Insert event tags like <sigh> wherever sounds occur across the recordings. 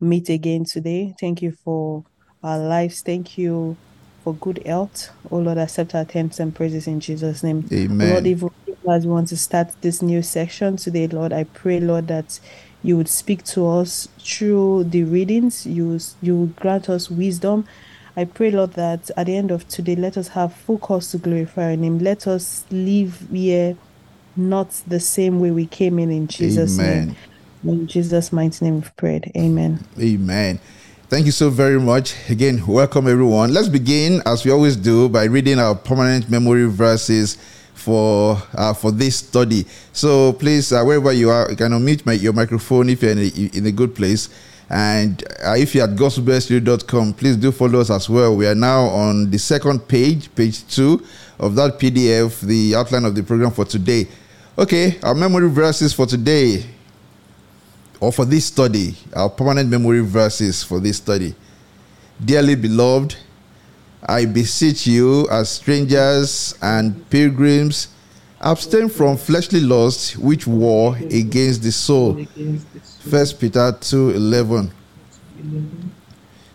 meet again today. Thank you for our lives. Thank you for good health. Oh Lord, accept our thanks and praises in Jesus' name. Amen. Lord, even as we want to start this new section today, Lord, I pray, Lord, that you would speak to us through the readings. You you would grant us wisdom. I pray, Lord, that at the end of today, let us have full cause to glorify your name. Let us leave here not the same way we came in in Jesus' Amen. name. In Jesus' mighty name we've prayed. Amen. Amen. Thank you so very much. Again, welcome everyone. Let's begin, as we always do, by reading our permanent memory verses for uh, for this study. So please, uh, wherever you are, you can unmute my, your microphone if you're in a, in a good place. And uh, if you're at gospelbeststudio.com, please do follow us as well. We are now on the second page, page two of that PDF, the outline of the program for today. Okay, our memory verses for today, or for this study, our permanent memory verses for this study. Dearly beloved, I beseech you, as strangers and pilgrims, abstain from fleshly lusts which war against the soul. First Peter 2 11.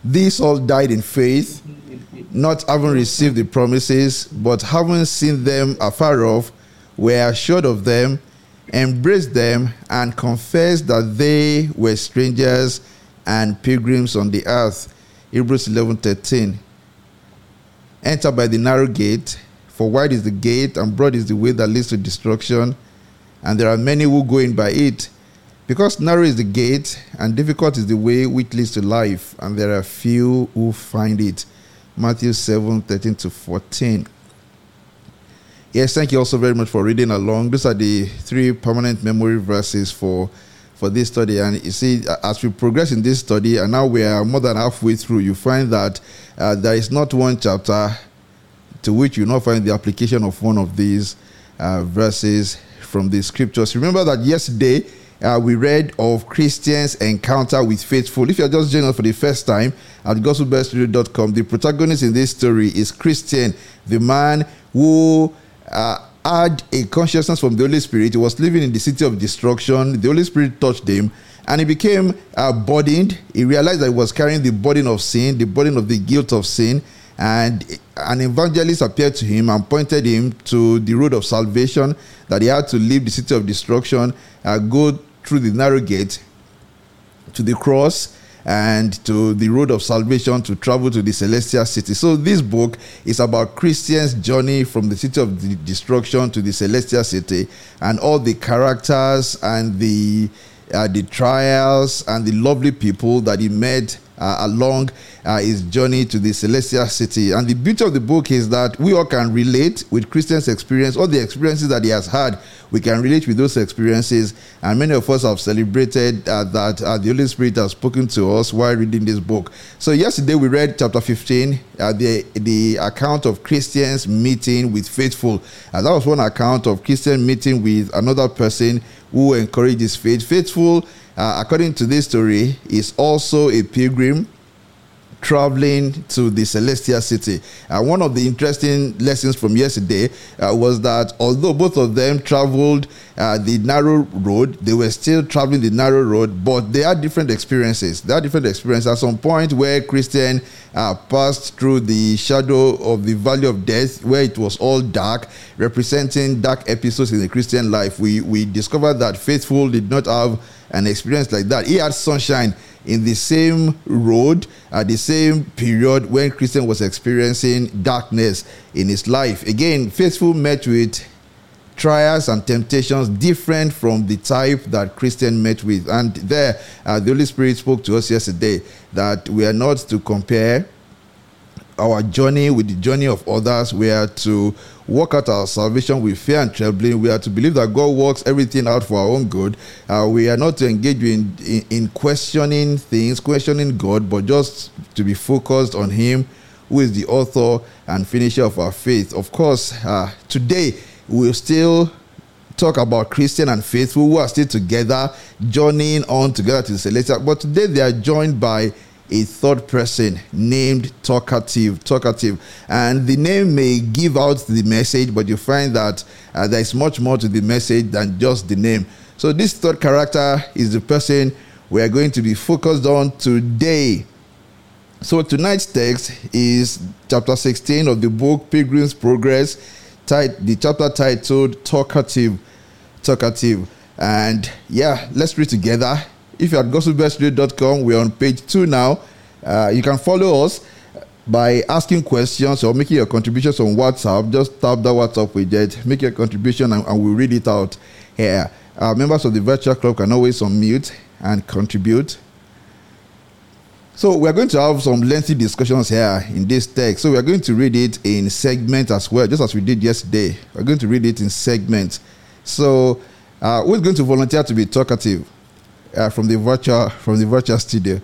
These all died in faith, not having received the promises, but having seen them afar off, were assured of them, embraced them, and confessed that they were strangers and pilgrims on the earth. Hebrews 11 13. Enter by the narrow gate, for wide is the gate, and broad is the way that leads to destruction, and there are many who go in by it. Because narrow is the gate, and difficult is the way which leads to life, and there are few who find it. Matthew 7 13 to 14. Yes, thank you also very much for reading along. These are the three permanent memory verses for for this study. And you see, as we progress in this study, and now we are more than halfway through, you find that uh, there is not one chapter to which you not find the application of one of these uh, verses from the scriptures. Remember that yesterday uh, we read of Christians' encounter with faithful. If you're just joining us for the first time at gospelbeststudio.com, the protagonist in this story is Christian, the man who uh, had a consciousness from the Holy Spirit. He was living in the city of destruction. The Holy Spirit touched him and he became uh, burdened. He realized that he was carrying the burden of sin, the burden of the guilt of sin. And an evangelist appeared to him and pointed him to the road of salvation, that he had to leave the city of destruction, uh, go through the narrow gate to the cross, and to the road of salvation to travel to the celestial city. So this book is about Christians' journey from the city of the destruction to the celestial city and all the characters and the uh, the trials and the lovely people that he met uh, along uh, his journey to the celestial city. And the beauty of the book is that we all can relate with Christian's experience, all the experiences that he has had. We can relate with those experiences. And many of us have celebrated uh, that uh, the Holy Spirit has spoken to us while reading this book. So, yesterday we read chapter 15, uh, the, the account of Christians meeting with faithful. And that was one account of Christian meeting with another person who encourages faith. Faithful uh, according to this story, is also a pilgrim traveling to the celestial city. And uh, one of the interesting lessons from yesterday uh, was that although both of them traveled uh, the narrow road, they were still traveling the narrow road, but they had different experiences. They had different experiences. At some point where Christian uh, passed through the shadow of the valley of death, where it was all dark, representing dark episodes in the Christian life, we, we discovered that faithful did not have an experience like that. He had sunshine in the same road at the same period when Christian was experiencing darkness in his life. Again, faithful met with trials and temptations different from the type that Christian met with. And there, uh, the Holy Spirit spoke to us yesterday that we are not to compare our journey with the journey of others. We are to work out our salvation with fear and trembling. We are to believe that God works everything out for our own good. Uh, we are not to engage in, in, in questioning things, questioning God, but just to be focused on Him, who is the author and finisher of our faith. Of course, uh, today we'll still talk about Christian and faithful who are still together, journeying on together to the celestial. But today they are joined by a third person named talkative talkative and the name may give out the message but you find that uh, there is much more to the message than just the name so this third character is the person we are going to be focused on today. So tonight's text is chapter 16 of the book Pilgrim's Progress, the chapter titled Talkative. Talkative. And yeah, let's read together. If you're at gospelbellsradio.com, we're on page two now. Uh, you can follow us by asking questions or making your contributions on WhatsApp. Just tap that WhatsApp widget, make your contribution, and, and we'll read it out here. Uh, members of the virtual club can always unmute and contribute. So we're going to have some lengthy discussions here in this text. So we're going to read it in segments as well, just as we did yesterday. We're going to read it in segments. So uh, who's going to volunteer to be talkative uh, from the virtual from the virtual studio?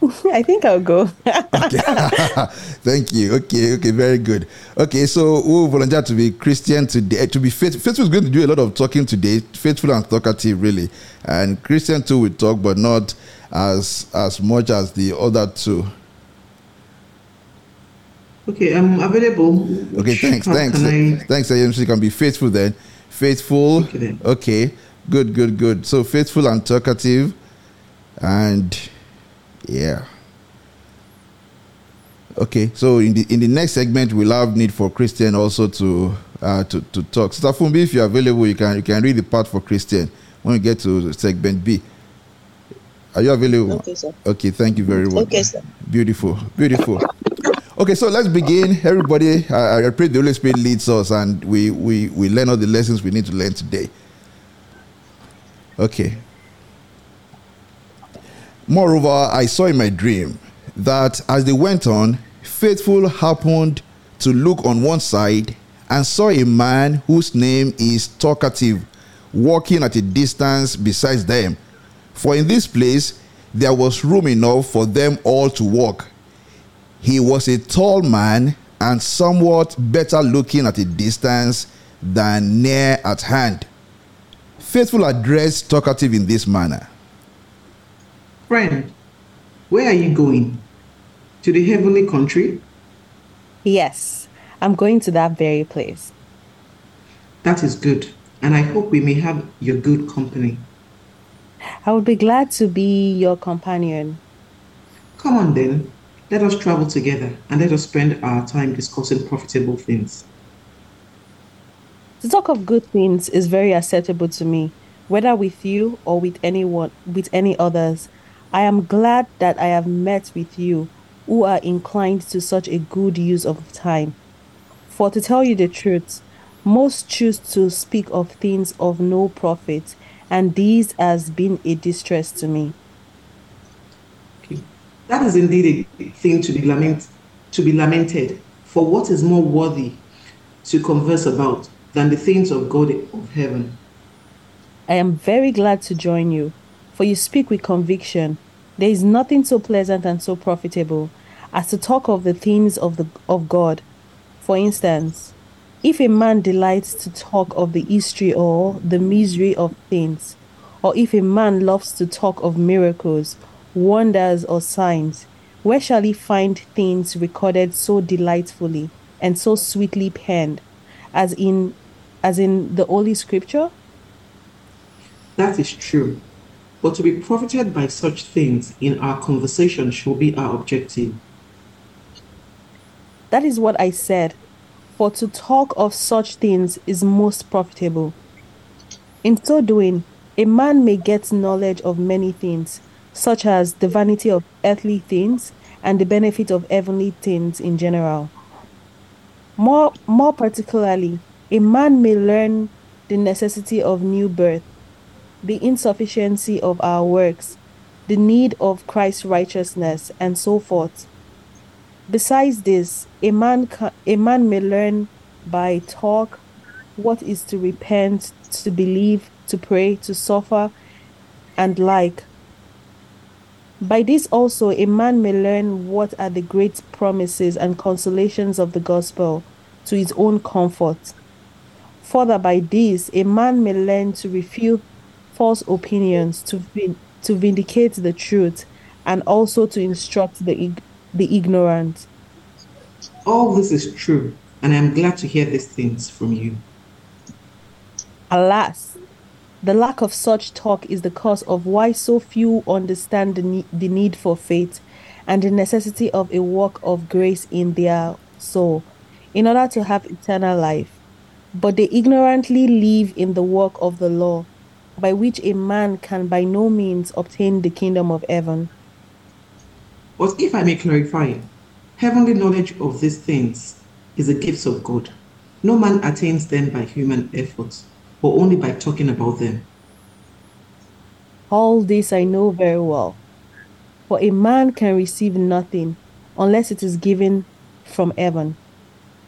<laughs> I think I'll go. <laughs> okay. <laughs> Thank you. Okay, okay, very good. Okay, so we'll volunteer to be Christian today, to be faithful. Faithful is going to do a lot of talking today, faithful and talkative, really. And Christian too will talk, but not as as much as the other two. Okay, I'm available. Okay, thanks, How thanks, I... thanks. You can be faithful then. Faithful. Okay, then. okay, good, good, good. So faithful and talkative, and yeah. Okay, so in the in the next segment we'll have need for Christian also to uh, to to talk. Sister Fumbi, if you're available, you can you can read the part for Christian when we get to segment B. Are you available? Okay, sir. Okay, thank you very much. Okay, sir. Beautiful, beautiful. Okay, so let's begin. Everybody, I, I pray the Holy Spirit leads us and we, we, we learn all the lessons we need to learn today. Okay. Moreover, I saw in my dream that as they went on, Faithful happened to look on one side and saw a man whose name is Talkative walking at a distance beside them. For in this place there was room enough for them all to walk. He was a tall man and somewhat better looking at a distance than near at hand. Faithful addressed Talkative in this manner Friend, where are you going? To the heavenly country? Yes, I'm going to that very place. That is good, and I hope we may have your good company. I would be glad to be your companion. Come on then, let us travel together and let us spend our time discussing profitable things. To talk of good things is very acceptable to me, whether with you or with anyone with any others. I am glad that I have met with you who are inclined to such a good use of time. For to tell you the truth, most choose to speak of things of no profit, and these has been a distress to me. That is indeed a thing to be lament to be lamented. For what is more worthy to converse about than the things of God of heaven? I am very glad to join you for you speak with conviction. There is nothing so pleasant and so profitable as to talk of the things of the of God. For instance, if a man delights to talk of the history or the misery of things, or if a man loves to talk of miracles, wonders, or signs, where shall he find things recorded so delightfully and so sweetly penned, as in as in the Holy Scripture? That is true. But to be profited by such things in our conversation should be our objective. That is what I said. For to talk of such things is most profitable. In so doing, a man may get knowledge of many things, such as the vanity of earthly things and the benefit of heavenly things in general. More, more particularly, a man may learn the necessity of new birth the insufficiency of our works, the need of Christ's righteousness, and so forth. Besides this, a man, a man may learn by talk what is to repent, to believe, to pray, to suffer, and like. By this also, a man may learn what are the great promises and consolations of the gospel to his own comfort. Further, by this, a man may learn to refute false opinions to to vindicate the truth and also to instruct the the ignorant. All this is true, and I am glad to hear these things from you. Alas, The lack of such talk is the cause of why so few understand the need, the need for faith and the necessity of a work of grace in their soul in order to have eternal life. But they ignorantly live in the work of the law, by which a man can by no means obtain the kingdom of heaven. But if I may clarify, heavenly knowledge of these things is a gift of God. No man attains them by human efforts, but only by talking about them. All this I know very well. For a man can receive nothing unless it is given from heaven.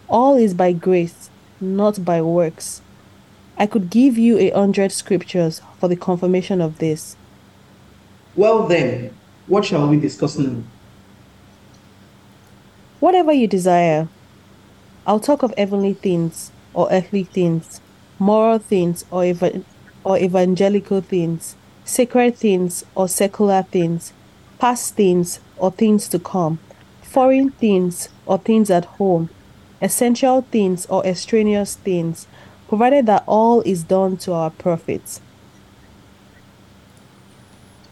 All is by grace, not by works. I could give you a hundred scriptures for the confirmation of this. Well, then, what shall we discuss now? Whatever you desire. I'll talk of heavenly things or earthly things, moral things or, eva- or evangelical things, sacred things or secular things, past things or things to come, foreign things or things at home essential things or extraneous things, provided that all is done to our profit.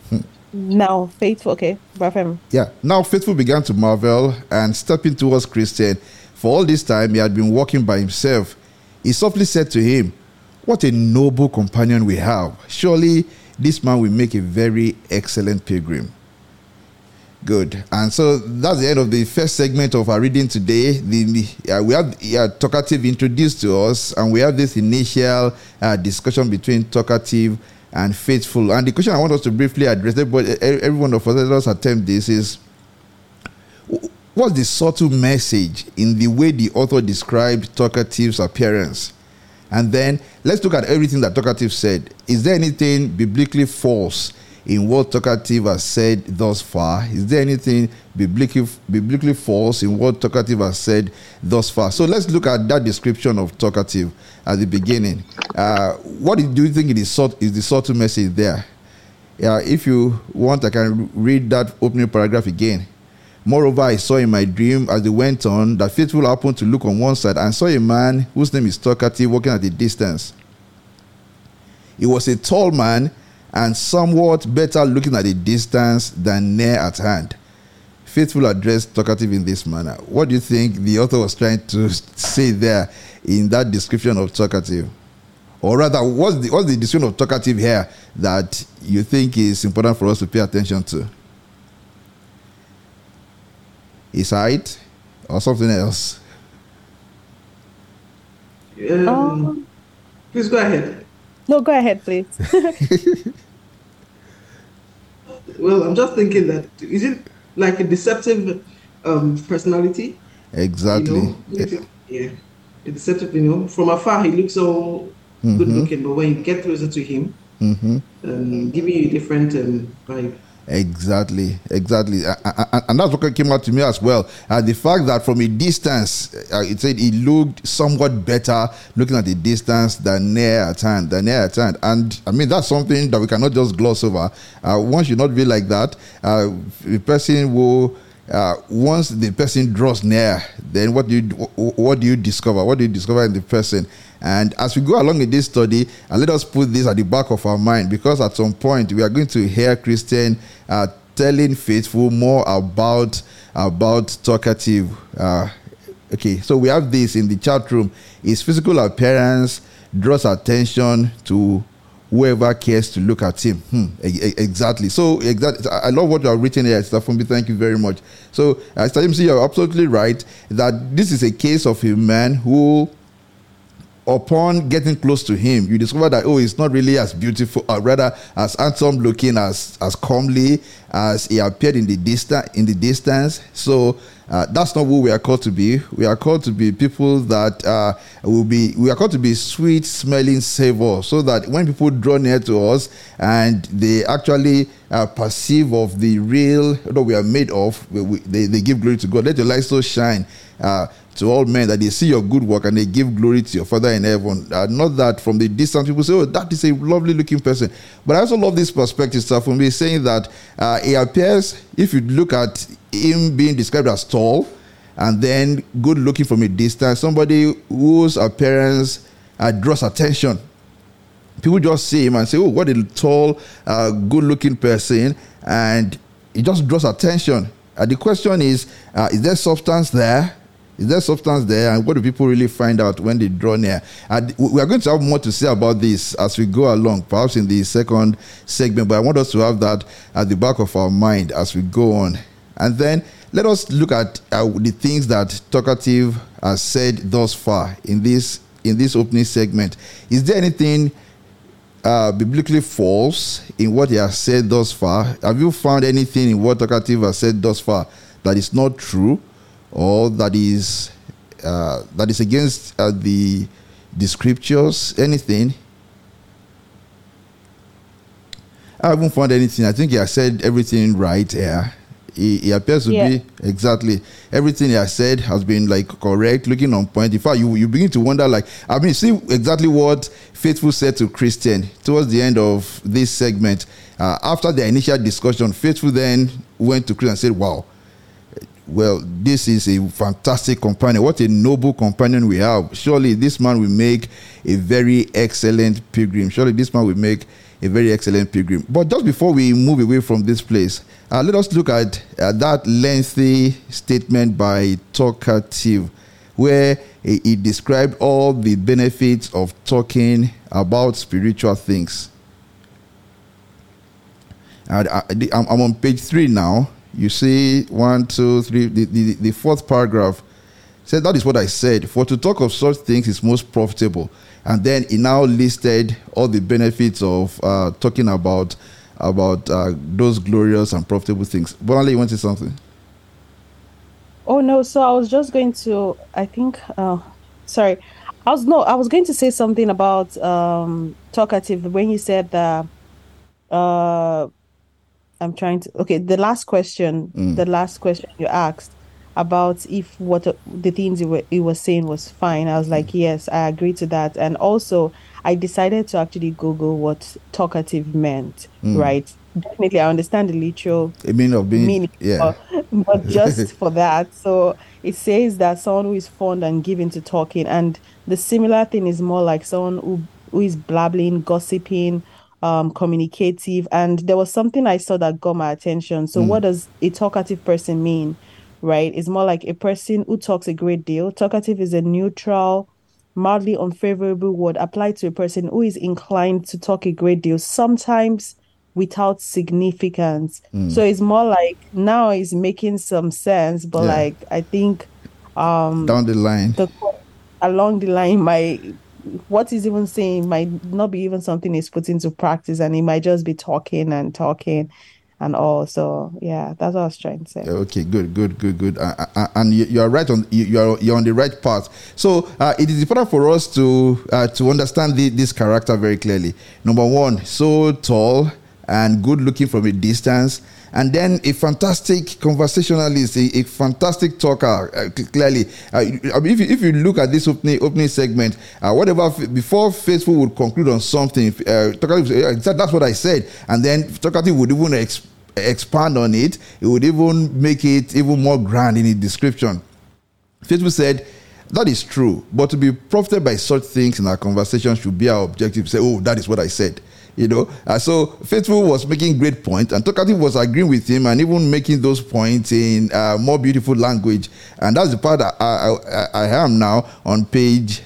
Hmm. Now, faithful, okay, Brafem. Yeah, now faithful began to marvel and stepping towards Christian. For all this time, he had been walking by himself. He softly said to him, What a noble companion we have. Surely this man will make a very excellent pilgrim. Good. And so that's the end of the first segment of our reading today. The, uh, we have uh, Talkative introduced to us, and we have this initial uh, discussion between Talkative and Faithful. And the question I want us to briefly address, but every one of us, let us attempt this, is what's the subtle message in the way the author described Talkative's appearance? And then let's look at everything that Talkative said. Is there anything biblically false? In what Talkative has said thus far? Is there anything biblically, biblically false in what Talkative has said thus far? So let's look at that description of Talkative at the beginning. Uh, what do you think is, is the subtle message there? Uh, if you want, I can read that opening paragraph again. Moreover, I saw in my dream as they went on that faithful happened to look on one side and saw a man whose name is Talkative walking at a distance. He was a tall man and somewhat better looking at a distance than near at hand. Faithful address talkative in this manner. What do you think the author was trying to <laughs> say there in that description of talkative? Or rather, what's the, what's the description of talkative here that you think is important for us to pay attention to? His height or something else? Um, um, please go ahead. No, go ahead, please. <laughs> well, I'm just thinking that is it like a deceptive um, personality? Exactly. You know? Yeah, a deceptive. You know, from afar he looks so mm-hmm. good looking, but when you get closer to him, mm-hmm. um, giving you a different um, vibe. Exactly, exactly, and that's what came out to me as well. Uh, the fact that from a distance, uh, it said it looked somewhat better looking at the distance than near at hand, than near at hand, and I mean that's something that we cannot just gloss over. Uh, one should not be like that. Uh, the person will. Uh, once the person draws near, then what do you what do you discover? What do you discover in the person? And as we go along in this study, and uh, let us put this at the back of our mind because at some point we are going to hear Christian uh, telling faithful more about about talkative. Uh, okay, so we have this in the chat room. His physical appearance draws attention to whoever cares to look at him. Hmm, exactly. So exactly. I love what you have written here, Stephen. Thank you very much. So, uh, Stephen, you're absolutely right that this is a case of a man who upon getting close to him, you discover that oh, he's not really as beautiful, or rather as handsome looking, as as comely as he appeared in the distance. In the distance, so uh, that's not who we are called to be. We are called to be people that uh, will be. We are called to be sweet smelling savor, so that when people draw near to us and they actually uh, perceive of the real that we are made of, we, we, they, they give glory to God. Let your light so shine uh, to all men that they see your good work and they give glory to your Father in heaven. Uh, not that from the distance people say, oh, that is a lovely looking person. But I also love this perspective stuff from me saying that uh, it appears, if you look at him being described as tall and then good looking from a distance, somebody whose appearance uh, draws attention. people just see him and say, "Oh, what a tall, uh, good-looking person," and it just draws attention. Uh, the question is, uh, is there substance there? Is there substance there? And what do people really find out when they draw near? And we are going to have more to say about this as we go along, perhaps in the second segment, but I want us to have that at the back of our mind as we go on. And then let us look at uh, the things that Talkative has said thus far in this in this opening segment. Is there anything uh, biblically false in what he has said thus far? Have you found anything in what Talkative has said thus far that is not true? Or that is uh, that is against uh, the the scriptures, anything. I haven't found anything. I think he has said everything right here. He, he appears to yeah. be exactly everything he has said has been like correct, looking on point. In fact, you you begin to wonder, like, I mean, see exactly what Faithful said to Christian towards the end of this segment. Uh, after the initial discussion, Faithful then went to Christian and said, "Wow, well, this is a fantastic companion. What a noble companion we have. Surely this man will make a very excellent pilgrim. Surely this man will make a very excellent pilgrim. But just before we move away from this place, uh, let us look at uh, that lengthy statement by Talkative, where he, described all the benefits of talking about spiritual things. I, I'm on page three now you see one, two, three, the, the, the fourth paragraph said, That is what I said. For to talk of such things is most profitable. And then he now listed all the benefits of uh, talking about about uh, those glorious and profitable things. Bonale, you want to say something? Oh no, so I was just going to I think uh sorry. I was no, I was going to say something about um talkative when you said that uh I'm trying to. Okay, the last question, mm. the last question you asked about if what the things you were you were saying was fine. I was like, mm. yes, I agree to that, and also I decided to actually Google what talkative meant. Mm. Right, definitely, I understand the literal It meaning of being, meaning, yeah, but, but <laughs> just for that, so it says that someone who is fond and given to talking, and the similar thing is more like someone who who is blabbling, gossiping um, communicative. And there was something I saw that got my attention. So, mm. what does a talkative person mean? Right? It's more like a person who talks a great deal. Talkative is a neutral, mildly unfavorable word applied to a person who is inclined to talk a great deal, sometimes without significance. Mm. So it's more like now it's making some sense, but yeah. like I think um down the line. The, along the line my what he's even saying might not be even something he's put into practice and he might just be talking and talking and all. So yeah that's what i was trying to say. Okay good good good good. Uh, and you, are right on you, are you're on the right path. So uh, it is important for us to uh, to understand the, this character very clearly. Number one so tall and good looking from a distance and then a fantastic conversationalist, a, a fantastic talker. Uh, clearly, uh, I mean, if you, if you look at this opening opening segment, uh, whatever before Faithful would conclude on something, uh, talkative that's what I said, and then talkative would even ex- expand on it. It would even make it even more grand in its description. Faithful said. That is true, but to be profited by such things in our conversation should be our objective. Say, oh, that is what I said you know. Uh, so Faithful was making great points, and Talkative was agreeing with him and even making those points in uh, more beautiful language. And that's the part I, I, I, I am now on page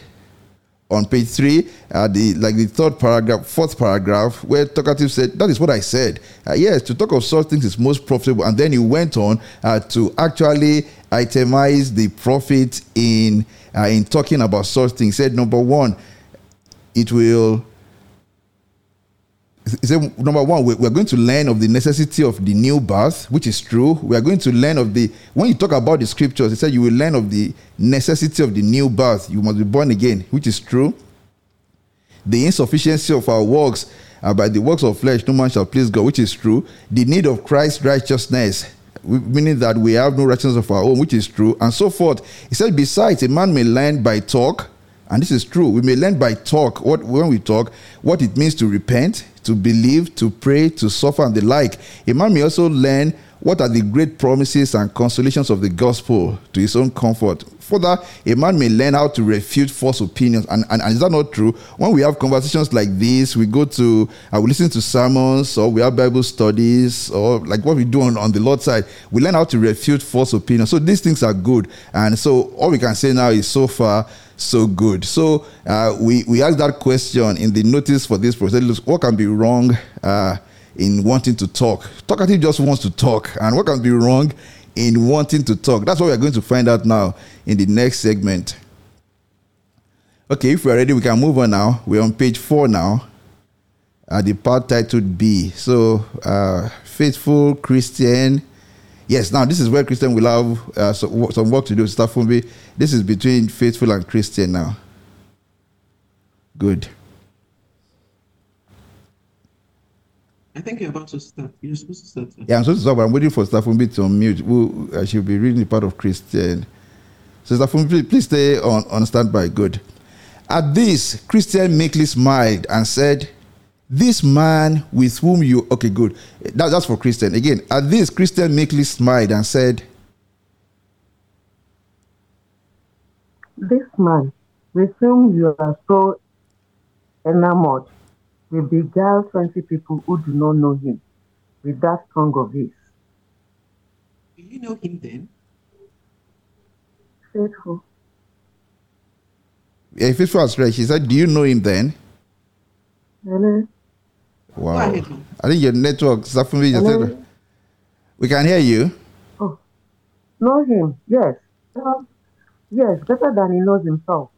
on page three, uh, the like the third paragraph, fourth paragraph, where Talkative said, "That is what I said." Uh, yes, to talk of such things is most profitable, and then he went on uh, to actually itemize the profit in uh, in talking about such things. He said, number one, it will he said, number one, we're going to learn of the necessity of the new birth, which is true. We are going to learn of the, when you talk about the scriptures, he said you will learn of the necessity of the new birth. You must be born again, which is true. The insufficiency of our works, uh, by the works of flesh, no man shall please God, which is true. The need of Christ's righteousness, meaning that we have no righteousness of our own, which is true, and so forth. He said, besides, a man may learn by talk, and this is true. We may learn by talk, what, when we talk, what it means to repent, to believe, to pray, to suffer, and the like. A man may also learn what are the great promises and consolations of the gospel to his own comfort. Further, a man may learn how to refute false opinions. And, and, and is that not true? When we have conversations like this, we go to, uh, we listen to sermons or we have Bible studies or like what we do on, on the Lord's side, we learn how to refute false opinions. So these things are good. And so all we can say now is so far, so good. So uh, we, we asked that question in the notice for this process. What can be wrong uh, in wanting to talk? Talkative just wants to talk. And what can be wrong in wanting to talk? That's what we're going to find out now in the next segment. Okay, if we're ready, we can move on now. We're on page four now. Uh, the part titled B. So, uh, faithful Christian. Yes, now this is where Christian will have uh, some work to do. me. This is between faithful and Christian now. Good. I think you're about to start. You're supposed to start. Yeah, I'm supposed to start, but I'm waiting for Stafumbi to unmute. Who uh, she'll be reading the part of Christian. So Stafumbi, please, please stay on, on standby. Good. At this, Christian meekly smiled and said, This man with whom you okay, good. That, that's for Christian. Again, at this, Christian meekly smiled and said, This man with whom you are so enamored will beguile 20 people who do not know him with that tongue of his. Do you know him then? Faithful. Yeah, faithful as right. She said, Do you know him then? Hello. Wow. I think your network, Safumi, said, we can hear you. Oh, know him, yes. Uh, yes, better than he knows himself.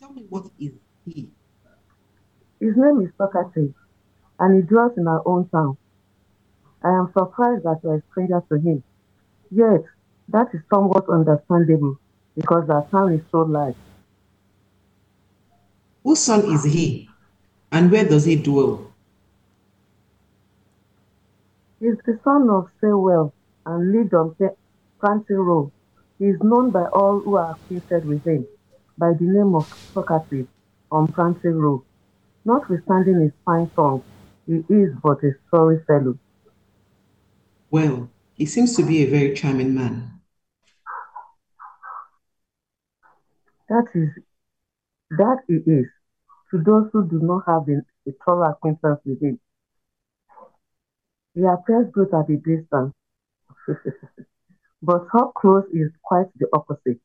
Tell me, what is he? His name is Socrates, and he dwells in our own town. I am surprised that you are a stranger to him. Yet, that is somewhat understandable because our town is so large. Whose son is he, and where does he dwell? He is the son of Saywell and lived on Prancing Road. He is known by all who are acquainted with him by the name of Socrates on Prancing Road. Notwithstanding his fine song, he is but a sorry fellow. Well, he seems to be a very charming man. That is, that he is, to those who do not have a, a thorough acquaintance with him. He appears good at a distance, but up close is quite the opposite.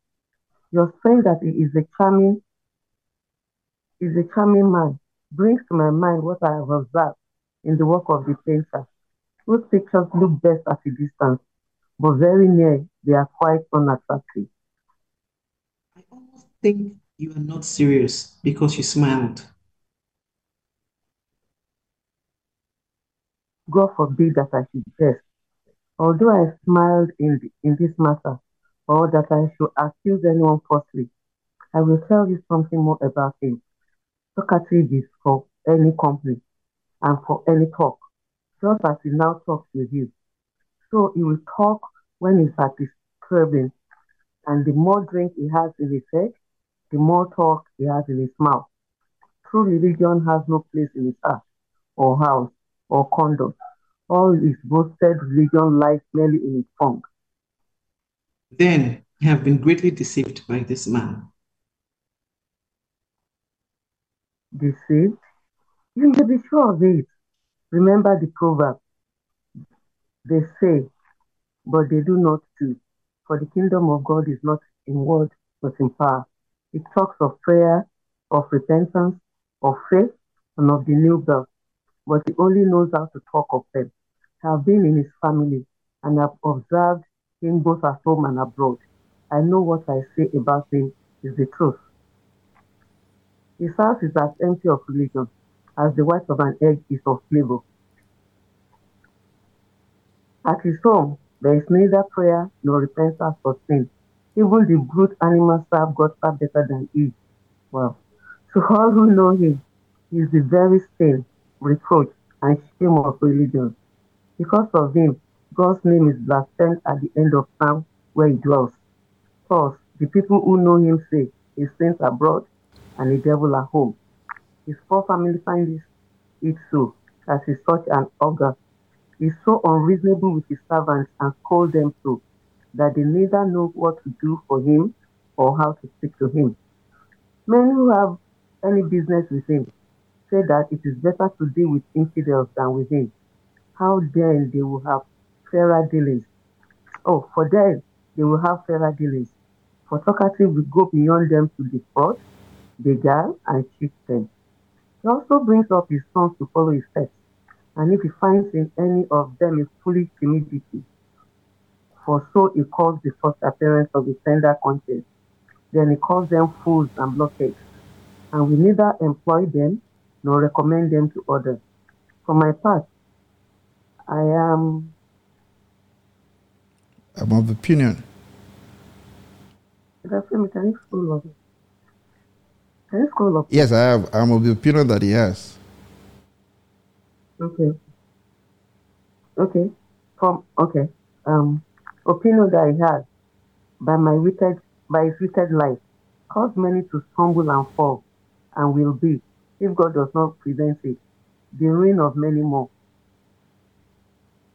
You're saying that he is a charming, is a charming man, brings to my mind what I have observed in the work of the painter, whose pictures look best at a distance, but very near they are quite unattractive. I almost think you are not serious because you smiled. God forbid that I should jest. Although I smiled in, the, in this matter, or that I should accuse anyone falsely, I will tell you something more about him. Talkative is for any company and for any talk, just as he now talks with you. So he will talk when he's at his and the more drink he has in his head, the more talk he has in his mouth. True religion has no place in his heart, or house, or conduct. All his boasted religion lies merely in his tongue. Then you have been greatly deceived by this man. deceived? You may be sure of it. Remember the proverb. They say, but they do not do. For the kingdom of God is not in word, but in power. It talks of prayer, of repentance, of faith, and of the new birth. But he only knows how to talk of them. I have been in his family and have observed him both at home and abroad. I know what I say about him is the truth. His house is as empty of religion as the white of an egg is of flavor. At his home, there is neither prayer nor repentance for sin. Even the brute animals serve God far better than he. Well, to all who know him, he is the very stain, reproach, and shame of religion. Because of him, God's name is blasphemed at the end of time where he dwells. Thus, the people who know him say, his sins abroad and the devil at home. His poor family finds it so, as he's such an ogre. He's so unreasonable with his servants and scold them so, that they neither know what to do for him or how to speak to him. Many who have any business with him say that it is better to deal with infidels than with him. How then they will have fairer dealings? Oh, for them, they will have fairer dealings. For talkative will go beyond them to defraud, beguile, and cheat them. He also brings up his sons to follow his steps, and if he finds in any of them a foolish timidity, for so he calls the first appearance of the tender conscience, then he calls them fools and blockheads, and we neither employ them nor recommend them to others. For my part, I am. I'm of opinion. Can you scroll up? Can you scroll up? Yes, I have. I'm of the opinion that he has. Okay. Okay. From okay. Um, opinion that he has by my wicked by his wicked life caused many to stumble and fall, and will be, if God does not prevent it, the ruin of many more.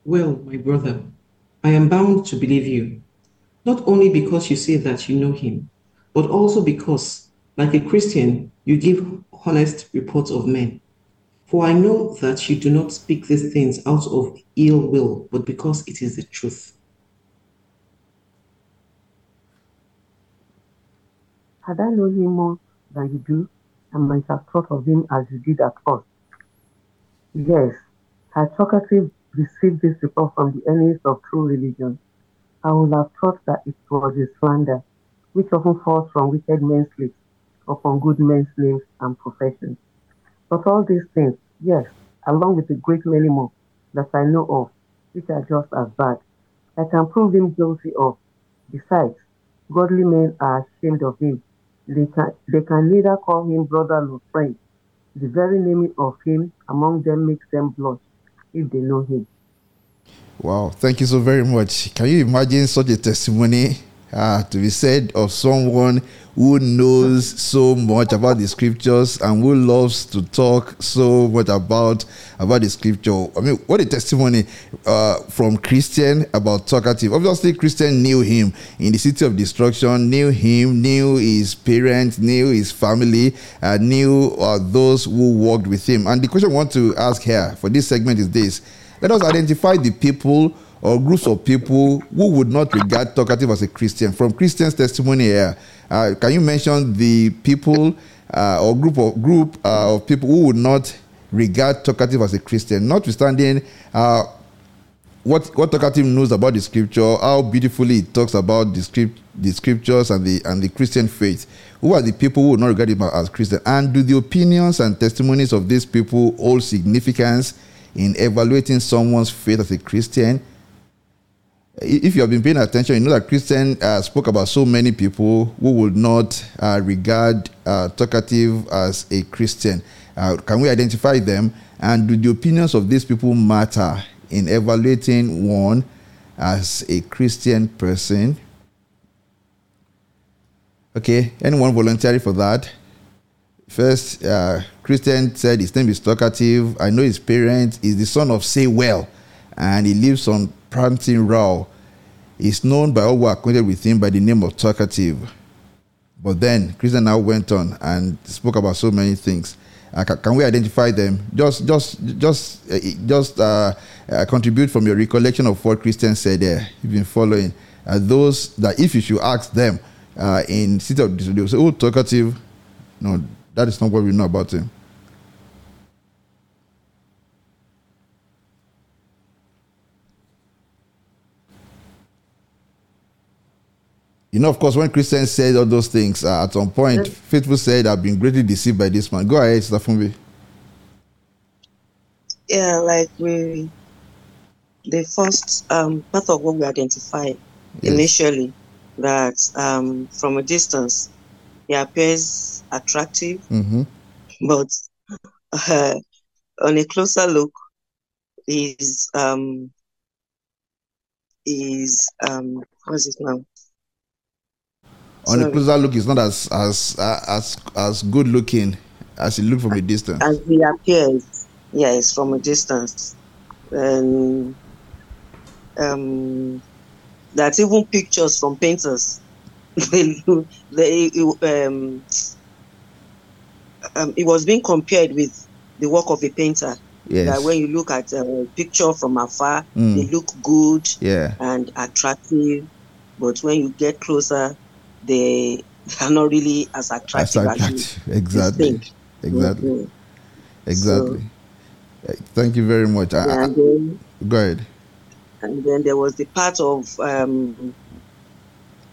Well, my brother, I am bound to believe you, not only because you say that you know him, but also because, like a Christian, you give honest reports of men. For I know that you do not speak these things out of ill will, but because it is the truth. Had I known him more than you do, I might have thought of him as you did at first. Yes, had Talkative received this report from the enemies of true religion, I would have thought that it was a slander, which often falls from wicked men's lips upon good men's names and professions. But all these things, yes, along with a great many more that I know of, which are just as bad, I can prove him guilty of. Besides, godly men are ashamed of him they can, they can neither call him brother nor friend. The very name of him among them makes them blush if they know him. Wow, thank you so very much. Can you imagine such a testimony uh, to be said of someone who knows so much about the scriptures and who loves to talk so much about about the scripture. I mean, what a testimony uh, from Christian about talkative. Obviously, Christian knew him in the city of destruction, knew him, knew his parents, knew his family, uh, knew uh, those who worked with him. And the question I want to ask here for this segment is this: Let us identify the people or groups of people who would not regard talkative as a Christian. From Christian's testimony here, uh, can you mention the people uh, or group of group uh, of people who would not regard talkative as a Christian, notwithstanding uh, what what talkative knows about the scripture, how beautifully it talks about the script, the scriptures and the and the Christian faith. Who are the people who would not regard him as Christian? And do the opinions and testimonies of these people hold significance in evaluating someone's faith as a Christian? If you have been paying attention, you know that Christian uh, spoke about so many people who would not uh, regard uh, talkative as a Christian. Uh, can we identify them? And do the opinions of these people matter in evaluating one as a Christian person? Okay, anyone volunteering for that? First, uh, Christian said his name is talkative. I know his parents. is the son of Say Well, and he lives on Prampton Row is known by all who are acquainted with him by the name of Talkative. But then Christian now went on and spoke about so many things. Uh, can, we identify them? Just, just, just, uh, just uh, uh contribute from your recollection of what Christian said there. You've been following uh, those that if you should ask them uh, in city of will say, "Oh, talkative." No, that is not what we know about him. You know, of course, when Christians said all those things, uh, at some point, faithful said, I've been greatly deceived by this man. Go ahead, Stafumbi. Yeah, like we, the first um, part of what we identified yes. initially, that um, from a distance, he appears attractive, mm-hmm. but uh, on a closer look, is um, is um, what's it now? On a closer look, it's not as as as as good looking as it look from a distance. As he appears, yes, from a distance, and um, that's even pictures from painters <laughs> they, they, um, um, it was being compared with the work of a painter. Yes. That when you look at a picture from afar, Mm. they look good Yeah. and attractive, but when you get closer, they are not really as That's attractive as you attractive. Exactly. think. Exactly. Mhm. Exactly. Uh, Thank you very much. I- I- And then, go ahead. and then there was the part of um,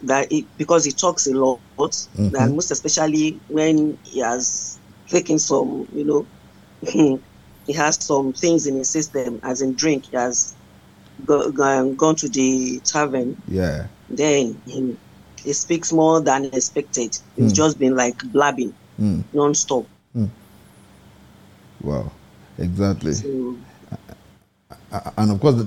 that it, because he talks a lot, Mhm. and most especially when he has taken some, you know, <laughs> he has some things in his system, as in drink. He has go, gone, gone to the tavern. Yeah. Then he, he speaks more than expected. He's Mm. just been like blabbing Mm. non-stop. Wow. Exactly. So, and of course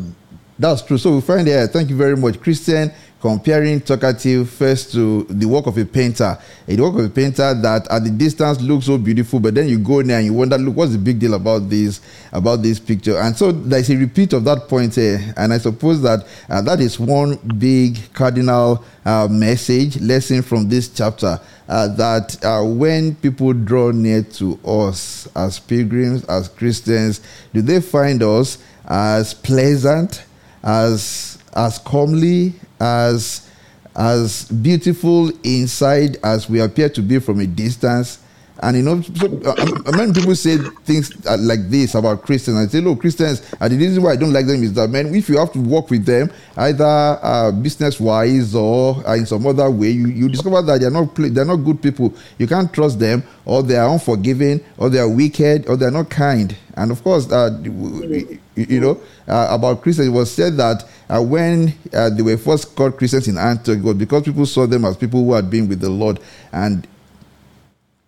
that's true so we find there thank you very much christian comparing talkative first to the work of a painter. A work of a painter that at the distance looks so beautiful but then you go there and you wonder look what's the big deal about this about this picture? And so there's a repeat of that point here. And i suppose that uh, that is one big cardinal uh, message lesson from this chapter uh, that uh, when people draw near to us as pilgrims, as Christians, do they find us as pleasant, as as comely, as as beautiful inside as we appear to be from a distance? And you know, so, uh, many people say things uh, like this about Christians. I say, look, Christians, and the reason why I don't like them is that, man, if you have to work with them, either uh, business-wise or uh, in some other way, you, you discover that they're not pl- they're not good people. You can't trust them, or they are unforgiving, or they are wicked, or they're not kind. And of course, uh, you, you know, uh, about Christians, it was said that uh, when uh, they were first called Christians in Antioch, it was because people saw them as people who had been with the Lord, and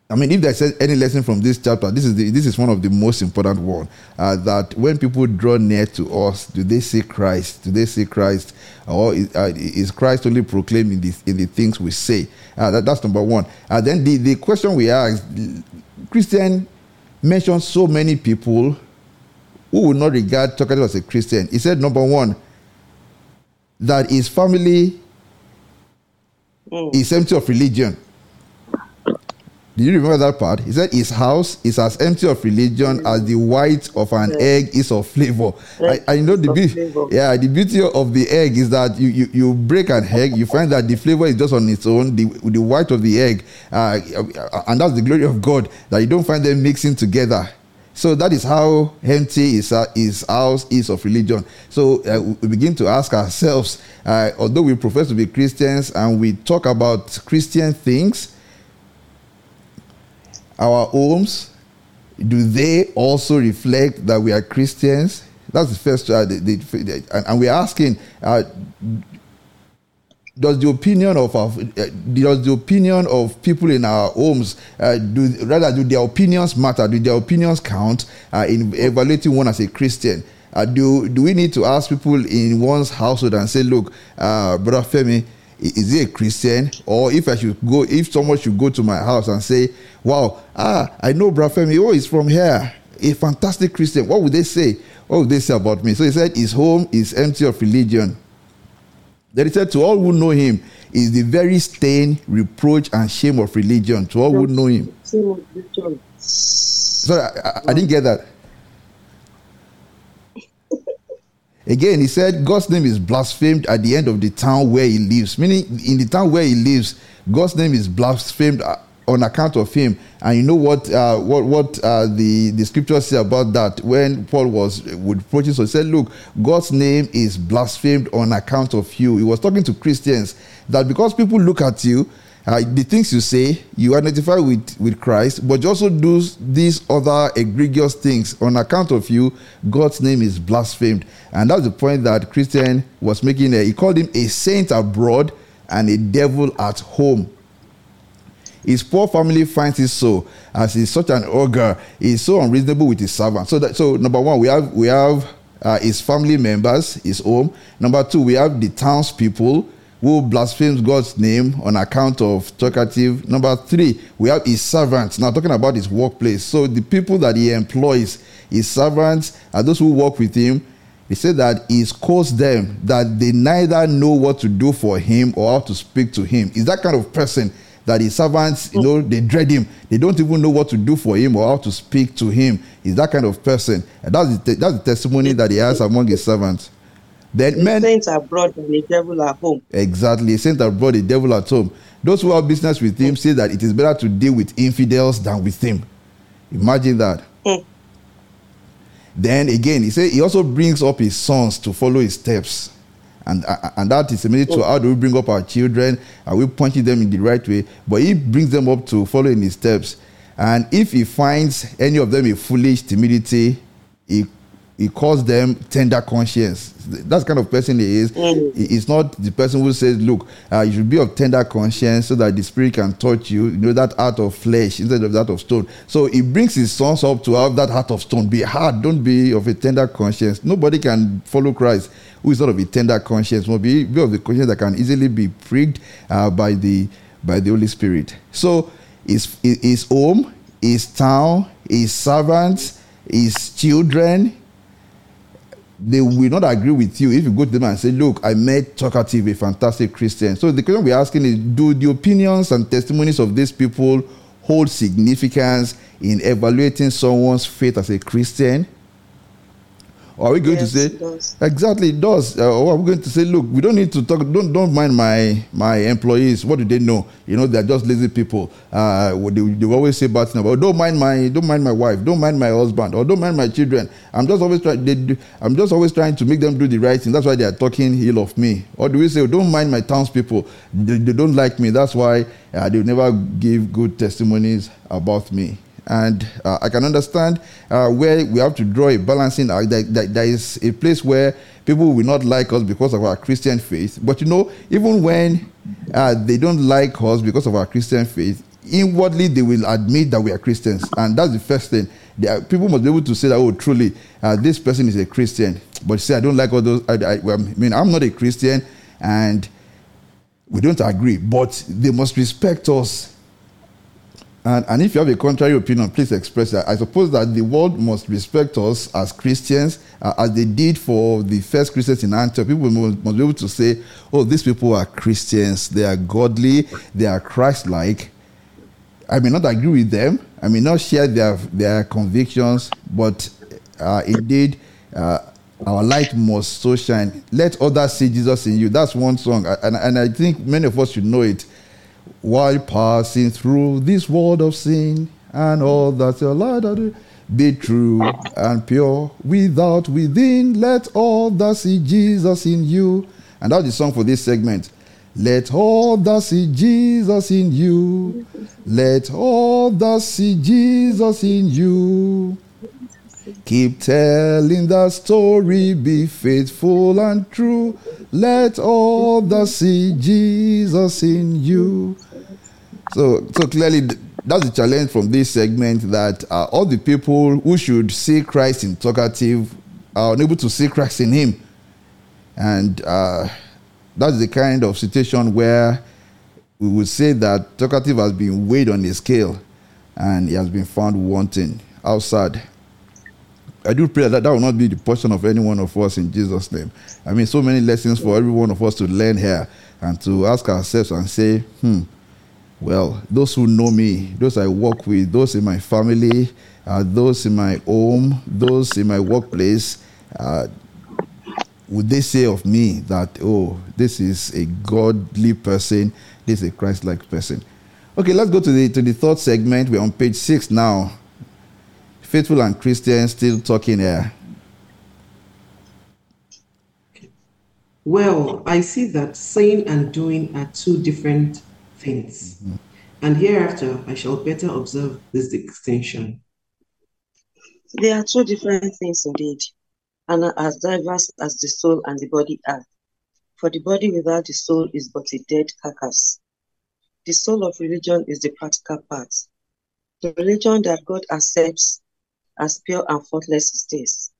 I mean, if there's any lesson from this chapter, this is the, this is one of the most important one. Uh, that when people draw near to us, do they see Christ? Do they see Christ, or is, uh, is Christ only proclaimed in the in the things we say? Uh, that, that's number one. And then the the question we asked, Christian mentioned so many people who would not regard Talkative as a Christian. He said, number one, that his family mm, is empty of religion. Did you remember that part? He said his house is as empty of religion as the white of an egg is of flavor. I, I know the beauty. Yeah, the beauty of the egg is that you, you, you break an egg, you find that the flavor is just on its own, the, the white of the egg, uh, and that's the glory of God that you don't find them mixing together. So that is how empty is uh, his house is of religion. So uh, we begin to ask ourselves, uh, although we profess to be Christians and we talk about Christian things, our homes, do they also reflect that we are Christians? That's the first, uh, the, the, the- and, and we're asking, uh, does the opinion of our, uh, does the opinion of people in our homes uh, do rather do their opinions matter? Do their opinions count uh, in evaluating one as a Christian? Uh, do do we need to ask people in one's household and say, look, uh, brother Femi, is he a Christian? Or if I should go, if someone should go to my house and say, wow, ah, I know brother Femi, oh, he's from here, a fantastic Christian. What would they say? What would they say about me? So he said, his home is empty of religion. Then he said, To all who know him is the very stain, reproach, and shame of religion. To all who know him. Sorry, I, I, I didn't get that. Again, he said, God's name is blasphemed at the end of the town where he lives. Meaning, in the town where he lives, God's name is blasphemed uh, on account of him. And you know what? Uh, what what uh, the the scriptures say about that? When Paul was with preaching, so he said, "Look, God's name is blasphemed on account of you." He was talking to Christians that because people look at you, uh, the things you say, you identify with, with Christ, but you also do these other egregious things on account of you. God's name is blasphemed, and that's the point that Christian was making. There. He called him a saint abroad and a devil at home. His poor family finds it so, as he's such an ogre, he's so unreasonable with his servant. So that, so number one, we have we have uh, his family members, his home. Number two, we have the townspeople who blasphemes God's name on account of talkative. Number three, we have his servants. Now talking about his workplace. So the people that he employs, his servants are those who work with him. He said that he's caused them that they neither know what to do for him or how to speak to him. Is that kind of person that his servants, you know, they dread him. They don't even know what to do for him or how to speak to him. Is that kind of person. And that's the, that's the testimony that he has among his servants. Then The men saints abroad and the devil at home. Exactly. Saint that brought the devil at home. Those who have business with him say that it is better to deal with infidels than with him. Imagine that. Hmm. Then again, he said he also brings up his sons to follow his steps. And, and that is similar to how do we bring up our children? Are we pointing them in the right way? But he brings them up to follow in his steps. And if he finds any of them a foolish timidity, he he calls them tender conscience. That's the kind of person he is. Mm. Is not the person who says, "Look, uh, you should be of tender conscience, so that the spirit can touch you." You know that heart of flesh instead of that of stone. So he brings his sons up to have that heart of stone. Be hard. Don't be of a tender conscience. Nobody can follow Christ who is not of a tender conscience. Must be, be of the conscience that can easily be pricked uh, by the by the Holy Spirit. So his his home, his town, his servants, his children they will not agree with you if you go to them and say, Look, I met Talkative, a fantastic Christian. So the question we're asking is Do the opinions and testimonies of these people hold significance in evaluating someone's faith as a Christian? Or are we going Yes, to it say does. exactly it does? Uh, or are we going to say, look, we don't need to talk. Don't don't mind my my employees. What do they know? You know, they're just lazy people. Uh, what they, they always say bad things about. Don't mind my don't mind my wife. Don't mind my husband. Or don't mind my children. I'm just always trying. They, do- I'm just always trying to make them do the right thing. That's why they are talking ill of me. Or do we say, don't mind my townspeople? They, they don't like me. That's why uh, they never give good testimonies about me and uh, I can understand uh, where we have to draw a balancing act. That, that there is a place where people will not like us because of our Christian faith. But you know, even when uh, they don't like us because of our Christian faith, inwardly they will admit that we are Christians, and that's the first thing. Are- people must be able to say that, oh, truly, uh, this person is a Christian. But say, I don't like all those. I, I, I mean, I'm not a Christian, and we don't agree. But they must respect us and, and if you have a contrary opinion, please express that. I suppose that the world must respect us as Christians, uh, as they did for the first Christians in Antioch. People must, must be able to say, oh, these people are Christians, they are godly, they are Christ like. I may not agree with them, I may not share their, their convictions, but uh, indeed, uh, our light must so shine. Let others see Jesus in you. That's one song, and, and I think many of us should know it while passing through this world of sin and all that your light be true and pure without within. Let all that see jesus in you. And that's the song for this segment. Let all that see jesus in you. Let all that see jesus in you. Keep telling the story, be faithful and true. Let all that see Jesus in you. So, so clearly, that's the challenge from this segment that uh, all the people who should see Christ in talkative are unable to see Christ in him. And uh, that's the kind of situation where we would say that talkative has been weighed on a scale and he has been found wanting outside. I do pray that that will not be the portion of any one of us in Jesus' name. I mean, so many lessons for every one of us to learn here and to ask ourselves and say, hmm, well, those who know me, those I work with, those in my family, uh, those in my home, those in my workplace, uh, would they say of me that, oh, this is a godly person, this is a Christ like person? Okay, let's go to the, to the third segment. We're on page six now. Faithful and Christian still talking here. Well, I see that saying and doing are two different things. And hereafter, I shall better observe this distinction. They are two different things indeed, and are as diverse as the soul and the body are. For the body without the soul is but a dead carcass. The soul of religion is the practical part. The religion that God accepts as pure and faultless is this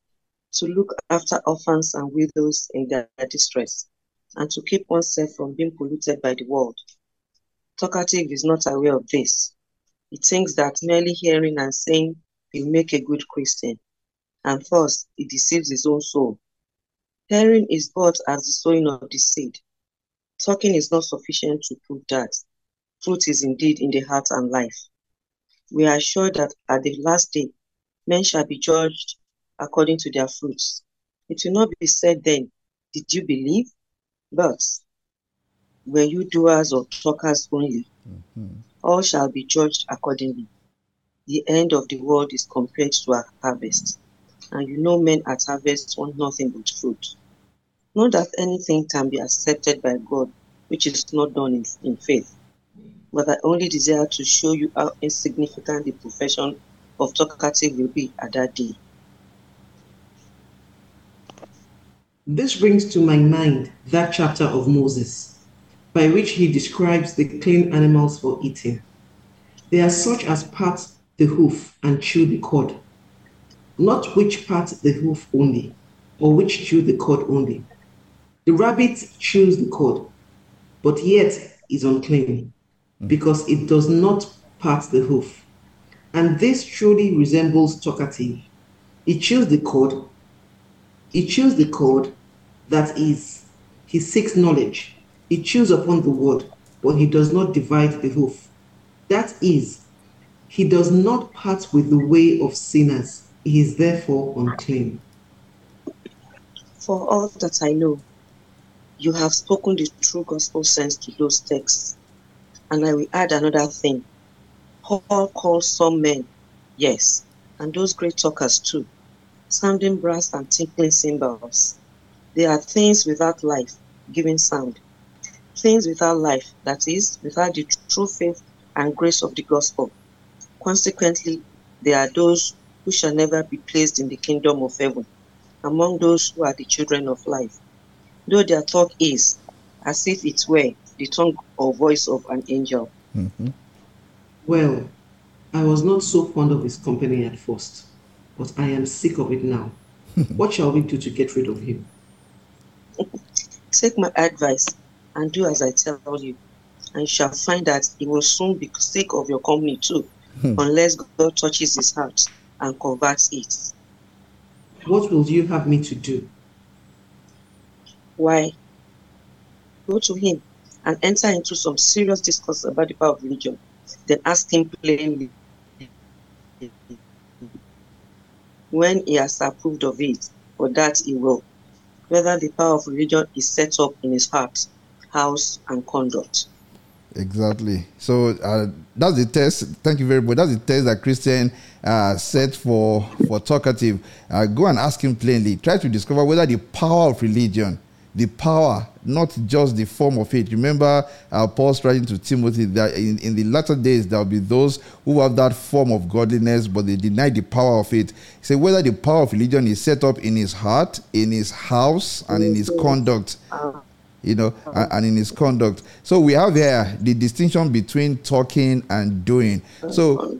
to look after orphans and widows in their distress, and to keep oneself from being polluted by the world. Talkative is not aware of this. He thinks that merely hearing and saying will make a good Christian, and thus he deceives his own soul. Hearing is but as the sowing of the seed. Talking is not sufficient to prove that. Fruit is indeed in the heart and life. We are sure that at the last day, men shall be judged according to their fruits. It will not be said then, Did you believe? But were you doers or talkers only? Mm-hmm. All shall be judged accordingly. The end of the world is compared to a harvest, and you know men at harvest want nothing but fruit. Not that anything can be accepted by God which is not done in, in faith, but I only desire to show you how insignificant the profession of talkative will be at that day. This brings to my mind that chapter of Moses, by which he describes the clean animals for eating. They are such as part the hoof and chew the cud, not which part the hoof only, or which chew the cud only. The rabbit chews the cud, but yet is unclean, because it does not part the hoof. And this truly resembles talkative. He chews the cud, he chews the cud, that is, he seeks knowledge. He chews upon the word, but he does not divide the hoof. That is, he does not part with the way of sinners. He is therefore unclean. For all that I know, you have spoken the true gospel sense to those texts. And I will add another thing. Paul calls some men, yes, and those great talkers too, sounding brass and tinkling cymbals. They are things without life, giving sound. Things without life, that is, without the true faith and grace of the gospel. Consequently, there are those who shall never be placed in the kingdom of heaven, among those who are the children of life, though their talk is as if it were the tongue or voice of an angel. Mm-hmm. Well, I was not so fond of his company at first, but I am sick of it now. <laughs> what shall we do to get rid of him? Take my advice and do as I tell you, and you shall find that he will soon be sick of your company too. Hmm. unless God touches his heart and converts it. What will you have me to do? Why? Go to him and enter into some serious discourse about the power of religion. Then ask him plainly when he has approved of it, or that he will, whether the power of religion is set up in his heart, house, and conduct. Exactly. So uh, that's the test. Thank you very much. That's the test that Christian uh, set for for talkative. Uh, go and ask him plainly. Try to discover whether the power of religion, the power, not just the form of it. Remember, uh, Paul's writing to Timothy that in, in the latter days there will be those who have that form of godliness, but they deny the power of it. He said whether the power of religion is set up in his heart, in his house, and in his conduct you know, and, and, in his conduct. So we have here the distinction between talking and doing. So,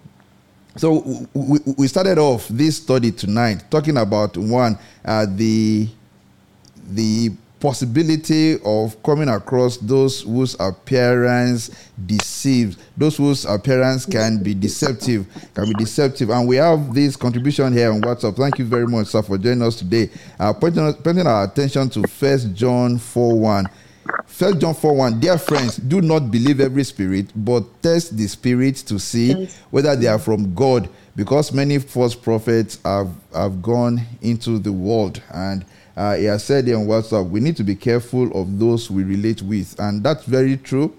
so we, we started off this study tonight talking about one, uh, the the possibility of coming across those whose appearance deceives. Those whose appearance can be deceptive can be deceptive. And we have this contribution here on whatsapp. Thank you very much sir for joining us today. Uh, pointing, pointing our attention to first john 4 1 First John 4 1, dear friends, do not believe every spirit, but test the spirits to see whether they are from God, because many false prophets have, have gone into the world. And uh, he has said on WhatsApp, we need to be careful of those we relate with. And that's very true.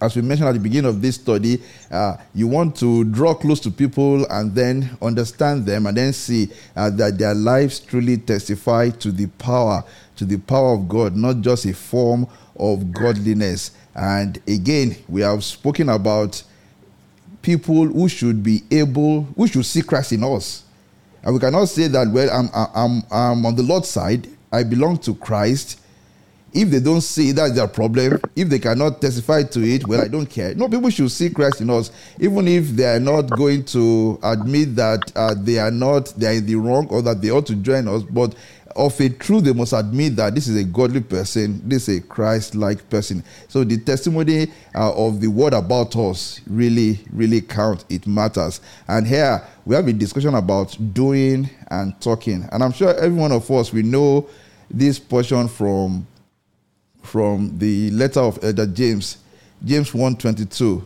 As we mentioned at the beginning of this study, uh, you want to draw close to people and then understand them and then see uh, that their lives truly testify to the power, to the power of God, not just a form of godliness. And again, we have spoken about people who should be able, who should see Christ in us. And we cannot say that, well, I'm, I'm, I'm on the Lord's side, I belong to Christ. If they don't see that's their problem. If they cannot testify to it, well, I don't care. No, people should see Christ in us, even if they are not going to admit that uh, they are not, they are in the wrong or that they ought to join us. But of a truth, they must admit that this is a godly person, this is a Christ like person. So the testimony uh, of the word about us really, really count. It matters. And here we have a discussion about doing and talking. And I'm sure every one of us, we know this portion from from the letter of Elder James, James 1:22.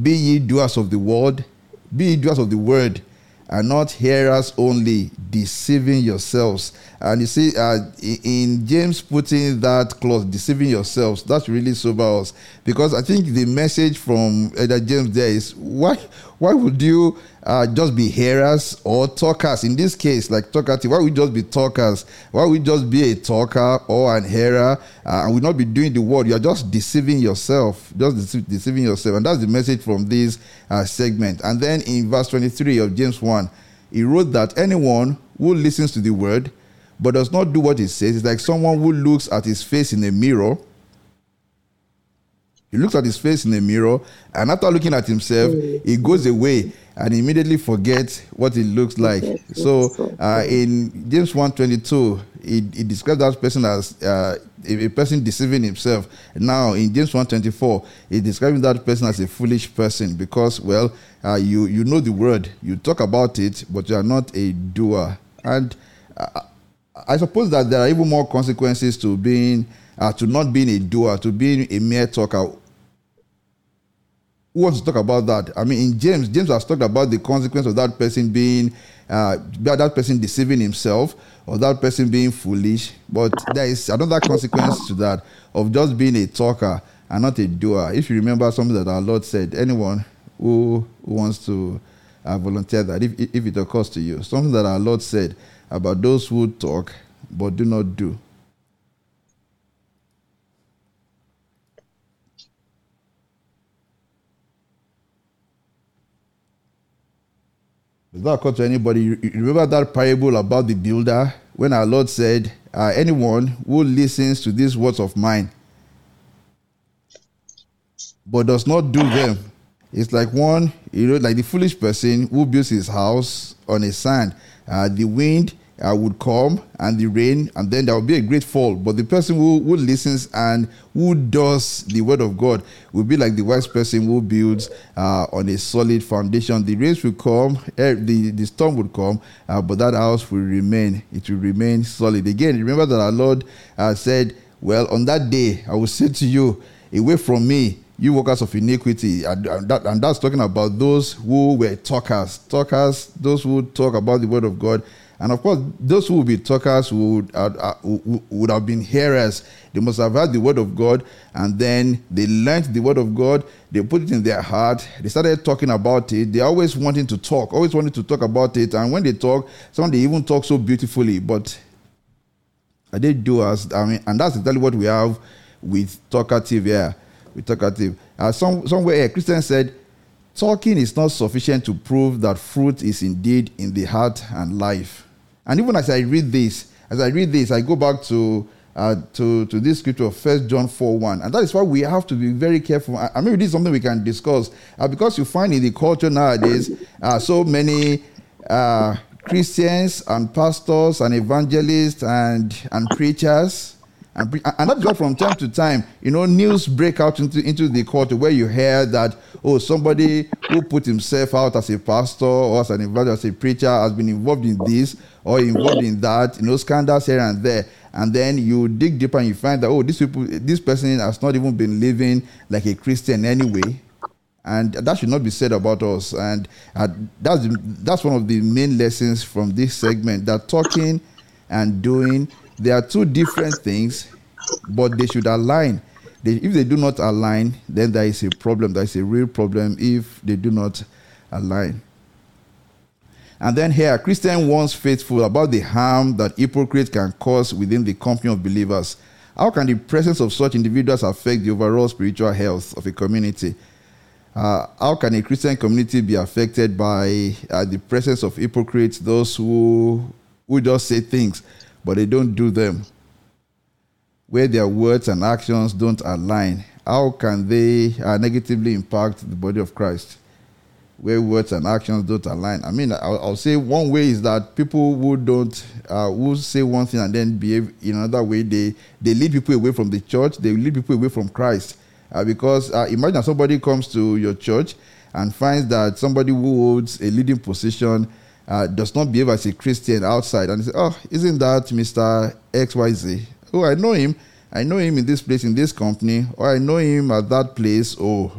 Be ye doers of the word, be ye doers of the word, and not hearers only, deceiving yourselves. And you see, uh, in James putting that clause, deceiving yourselves, that's really sober us. Because I think the message from Elder James there is why why would you uh, just be hearers or talkers? In this case, like talkative, why we just be talkers? Why we just be a talker or an hearer uh, and will not be doing the word? You're just deceiving yourself, just dece- deceiving yourself. And that's the message from this uh, segment. And then in verse 23 of James 1, he wrote that anyone who listens to the word but does not do what it says is like someone who looks at his face in a mirror he looks at his face in the mirror, and after looking at himself, he goes away and immediately forgets what it looks like. So, uh, in James 1:22, he, he describes that person as uh, a, a person deceiving himself. Now, in James 1:24, he describes that person as a foolish person because, well, uh, you you know the word, you talk about it, but you are not a doer. And uh, I suppose that there are even more consequences to being uh, to not being a doer, to being a mere talker. Who wants to talk about that? I mean, in James, James has talked about the consequence of that person being, uh, that person deceiving himself or that person being foolish. But there is another consequence to that of just being a talker and not a doer. If you remember something that our Lord said, anyone who, who wants to uh, volunteer that, if, if it occurs to you, something that our Lord said about those who talk but do not do. Does that occur to anybody? You remember that parable about the builder when our Lord said, uh, Anyone who listens to these words of mine but does not do them, it's like one, you know, like the foolish person who builds his house on a sand. Uh, the wind uh, would come and the rain, and then there will be a great fall. But the person who, who listens and who does the word of God will be like the wise person who builds uh, on a solid foundation. The rains will come, eh, the, the storm will come, uh, but that house will remain. It will remain solid. Again, remember that our Lord uh, said, Well, on that day, I will say to you, Away from me, you workers of iniquity. And, that, and that's talking about those who were talkers, talkers, those who talk about the word of God and of course, those who would be talkers would, uh, uh, would have been hearers. They must have heard the word of God and then they learned the word of God. They put it in their heart. They started talking about it. They always wanting to talk, always wanting to talk about it. And when they talk, some they even talk so beautifully. But they do as I mean, and that's exactly what we have with talkative here. With talkative. Uh, some, somewhere a Christian said, talking is not sufficient to prove that fruit is indeed in the heart and life. And even as I read this, as I read this, I go back to uh, to, to this scripture of First John 4 1. And that is why we have to be very careful. I, I mean, this is something we can discuss uh, because you find in the culture nowadays uh, so many uh, Christians and pastors and evangelists and, and preachers. And, and that's why from time to time, you know, news break out into, into the culture where you hear that, oh, somebody who put himself out as a pastor or as an evangelist, as a preacher, has been involved in this or involved in that, you know, scandals here and there. And then you dig deeper and you find that, oh, this people, this person has not even been living like a Christian anyway. And that should not be said about us. And uh, that's, that's one of the main lessons from this segment that talking and doing, they are two different things, but they should align. They, if they do not align, then there is a problem. There is a real problem if they do not align. And then here, Christian warns faithful about the harm that hypocrites can cause within the company of believers. How can the presence of such individuals affect the overall spiritual health of a community? Uh, how can a Christian community be affected by uh, the presence of hypocrites, those who, who just say things but they don't do them? Where their words and actions don't align, how can they uh, negatively impact the body of Christ? Where words and actions don't align. I mean, I'll, I'll say one way is that people who don't, uh, who say one thing and then behave in another way, they, they lead people away from the church, they lead people away from Christ. Uh, because uh, imagine somebody comes to your church and finds that somebody who holds a leading position uh, does not behave as a Christian outside, and say, "Oh, isn't that Mister X Y Z? Oh, I know him. I know him in this place, in this company, or I know him at that place. Oh,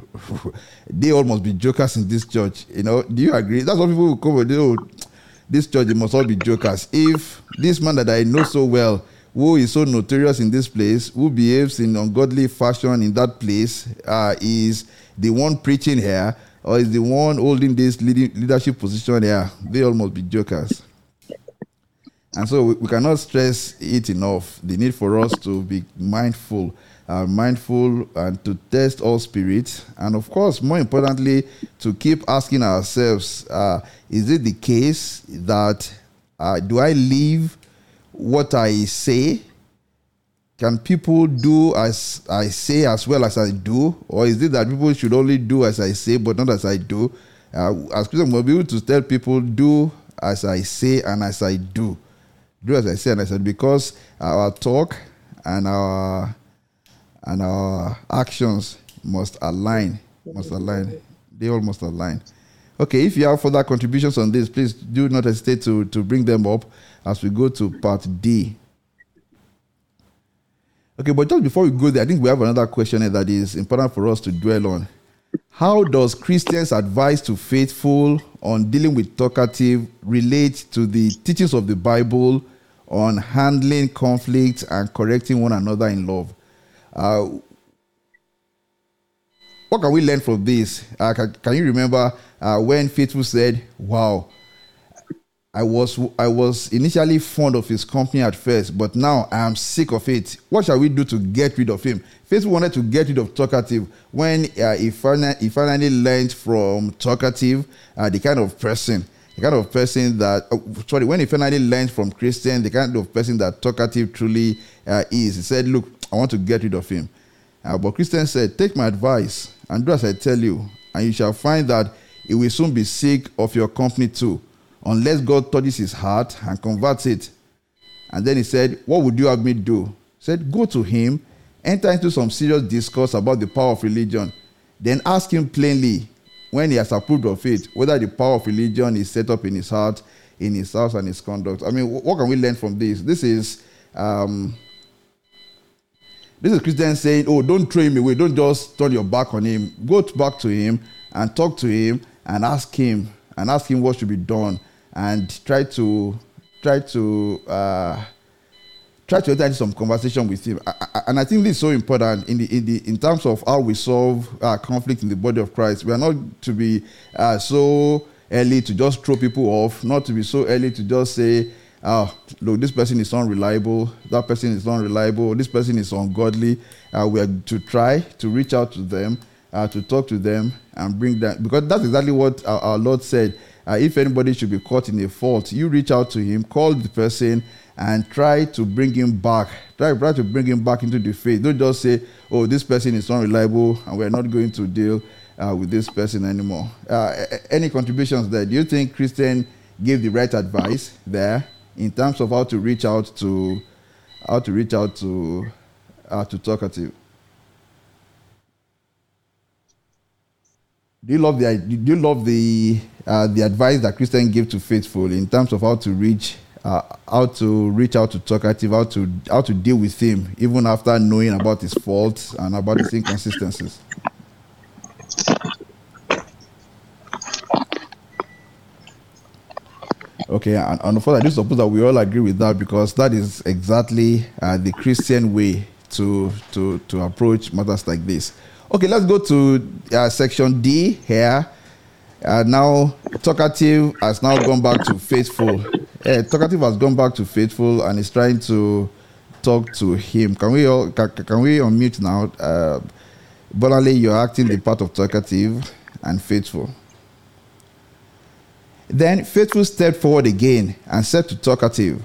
<laughs> they all must be jokers in this church. You know, do you agree? That's what people will come with. Oh, <tsk> this church, they must all be jokers. If this man that I know so well, who is so notorious in this place, who behaves in ungodly fashion in that place, uh, is the one preaching here, or is the one holding this leadership position here, they all must be jokers. And so we, we cannot stress it enough the need for us to be mindful, uh, mindful and to test all spirits. And of course, more importantly, to keep asking ourselves uh, is it the case that uh, do I live what I say? Can people do as I say as well as I do? Or is it that people should only do as I say but not as I do? Uh, as Christians, we'll be able to tell people, do as I say and as I do do as I said. And I said because our talk and our and our actions must align. Must align. They all must align. Okay, if you have further contributions on this, please do not hesitate to, to bring them up as we go to part D. Okay, but just before we go there, I think we have another question that is important for us to dwell on. How does Christians' advice to faithful on dealing with talkative relate to the teachings of the Bible on handling conflict and correcting one another in love. Uh, what can we learn from this? Uh, can, can, you remember uh, when Faithful said, "Wow, I was I was initially fond of his company at first, but now I am sick of it. What shall we do to get rid of him?" Faithful wanted to get rid of Talkative when uh, he, finally, he finally learned from Talkative uh, the kind of person the kind of person that, oh, sorry, when he finally learned from Christian, the kind of person that talkative truly uh, is, he said, Look, I want to get rid of him. Uh, but Christian said, Take my advice and do as I tell you, and you shall find that he will soon be sick of your company too, unless God touches his heart and converts it. And then he said, What would you have me do? He said, Go to him, enter into some serious discourse about the power of religion, then ask him plainly when he has approved of it, whether the power of religion is set up in his heart, in his house, and his conduct. I mean, what can we learn from this? This is um, this is Christians saying, "Oh, don't throw him away. Don't just turn your back on him. Go back to him and talk to him and ask him and ask him what should be done and try to try to." Uh, try to enter into some conversation with him. I, I, and I think this is so important in the in the in terms of how we solve uh, conflict in the body of Christ. We are not to be uh, so early to just throw people off, not to be so early to just say, "Oh, look, this person is unreliable. That person is unreliable. This person is ungodly." Uh, we are to try to reach out to them, uh, to talk to them, and bring them because that's exactly what our, our Lord said. Uh, if anybody should be caught in a fault, you reach out to him, call the person and try to bring him back. Try, try to bring him back into the faith. Don't just say, oh, this person is unreliable and we're not going to deal uh, with this person anymore. Uh, any contributions there? Do you think Christian gave the right advice there in terms of how to reach out to how to reach out to uh, to talkative? Do you love the do you love the uh, the advice that Christian gave to faithful in terms of how to reach uh, how to reach out to talkative, how to how to deal with him, even after knowing about his faults and about his inconsistencies. Okay, and, and of course, I do suppose that we all agree with that because that is exactly uh, the Christian way to to to approach matters like this. Okay, let's go to uh, section D here. Uh, now, talkative has now gone back to faithful uh, Talkative has gone back to Faithful and is trying to talk to him. Can we all can, can we unmute now? Uh, Bonale, you're acting the part of Talkative and Faithful. Then Faithful stepped forward again and said to Talkative,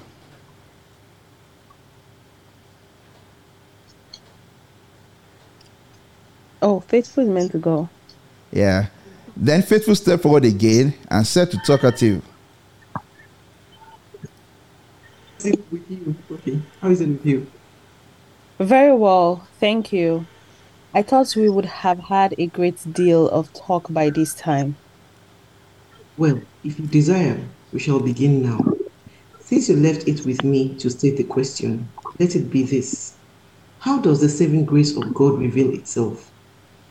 Oh, Faithful is meant to go. Yeah. Then Faithful stepped forward again and said to Talkative, Is it with you? Okay. How is it with you? Very well, thank you. I thought we would have had a great deal of talk by this time. Well, if you desire, We shall begin now. Since you left it with me to state the question, let it be this How does the saving grace of God reveal itself?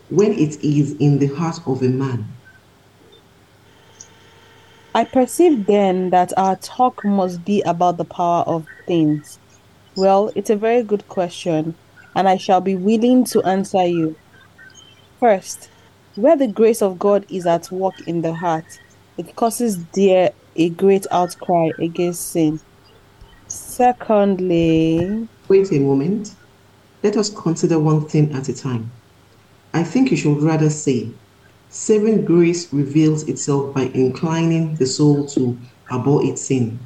When it is in the heart of a man. I perceive then that our talk must be about the power of things. Well, it's a very good question, and I shall be willing to answer you. First, where the grace of God is at work in the heart, it causes there a great outcry against sin. Secondly, wait a moment. Let us consider one thing at a time. I think you should rather say, saving grace reveals itself by inclining the soul to abhor its sin.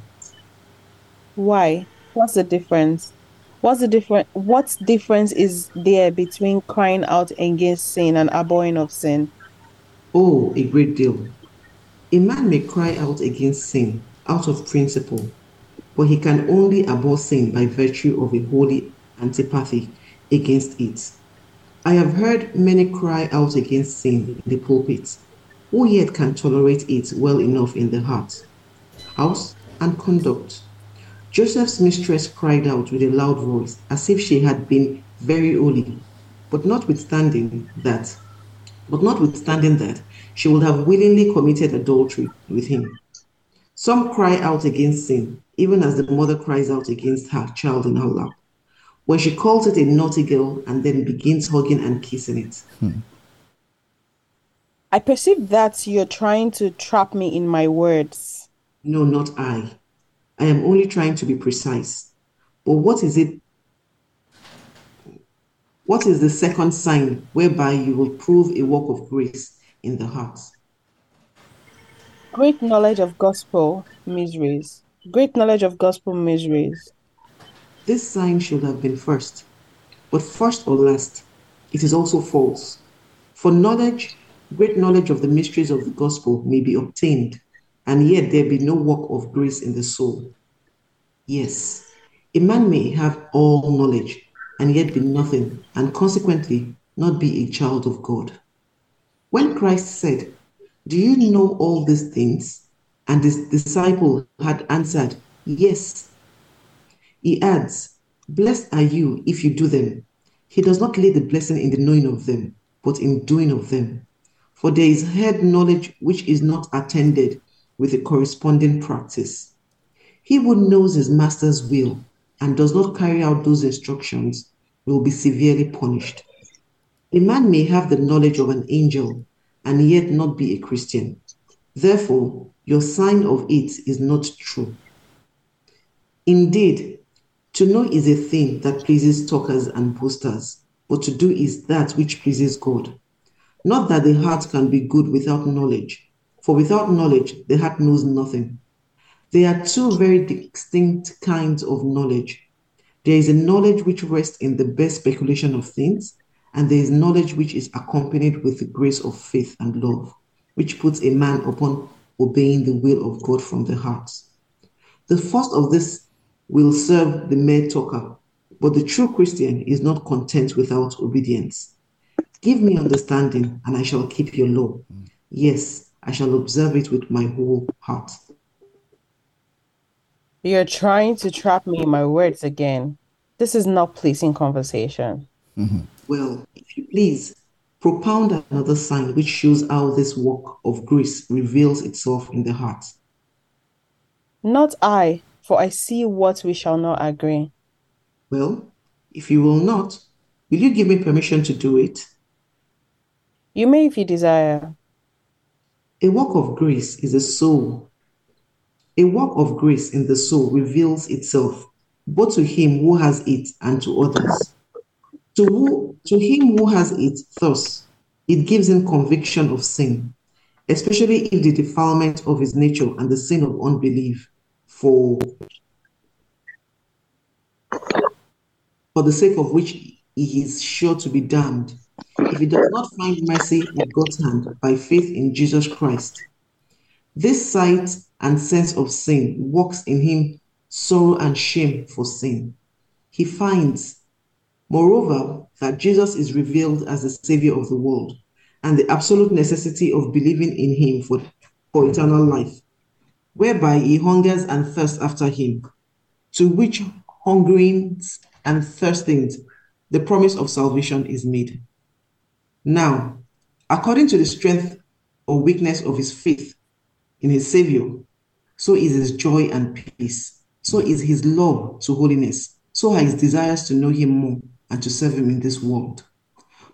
Why? What's the difference? What's the different what difference is there between crying out against sin and abhorring of sin? Oh, a great deal. A man may cry out against sin out of principle, but he can only abhor sin by virtue of a holy antipathy against it. I have heard many cry out against sin in the pulpit, who yet can tolerate it well enough in the heart, house, and conduct. Joseph's mistress cried out with a loud voice, as if she had been very holy, but notwithstanding that, but notwithstanding that, she would have willingly committed adultery with him. Some cry out against sin, even as the mother cries out against her child in her lap, when she calls it a naughty girl and then begins hugging and kissing it. Hmm. I perceive that you're trying to trap me in my words. No, not I. I am only trying to be precise. But what is it? What is the second sign whereby you will prove a work of grace in the heart? Great knowledge of gospel miseries. Great knowledge of gospel miseries. This sign should have been first. But first or last, it is also false. For knowledge, great knowledge of the mysteries of the gospel may be obtained and yet there be no work of grace in the soul. Yes, a man may have all knowledge and yet be nothing, and consequently not be a child of God. When Christ said, Do you know all these things? And his disciple had answered, Yes. He adds, Blessed are you if you do them. He does not lay the blessing in the knowing of them, but in doing of them. For there is head knowledge which is not attended with a corresponding practice. He who knows his master's will and does not carry out those instructions will be severely punished. A man may have the knowledge of an angel and yet not be a Christian. Therefore, your sign of it is not true. Indeed, to know is a thing that pleases talkers and boasters, but to do is that which pleases God. Not that the heart can be good without knowledge, for without knowledge, the heart knows nothing. There are two very distinct kinds of knowledge. There is a knowledge which rests in the best speculation of things, and there is knowledge which is accompanied with the grace of faith and love, which puts a man upon obeying the will of God from the heart. The first of this will serve the mere talker, but the true Christian is not content without obedience. Give me understanding, and I shall keep your law. Yes, I shall observe it with my whole heart. You're trying to trap me in my words again. This is not pleasing conversation. Mm-hmm. Well, if you please, propound another sign which shows how this work of grace reveals itself in the heart. Not I, for I see what we shall not agree. Well, if you will not, will you give me permission to do it? You may if you desire. A work of grace is a soul. A work of grace in the soul reveals itself both to him who has it and to others. To, who, to him who has it, thus, it gives him conviction of sin, especially if the defilement of his nature and the sin of unbelief for, for the sake of which he is sure to be damned if he does not find mercy at God's hand by faith in Jesus Christ. This sight and sense of sin works in him sorrow and shame for sin. He finds, moreover, that Jesus is revealed as the Savior of the world and the absolute necessity of believing in him for, for eternal life. Whereby he hungers and thirsts after him, to which hungerings and thirstings the promise of salvation is made. Now, according to the strength or weakness of his faith in his Savior, so is his joy and peace, so is his love to holiness, so are his desires to know him more and to serve him in this world.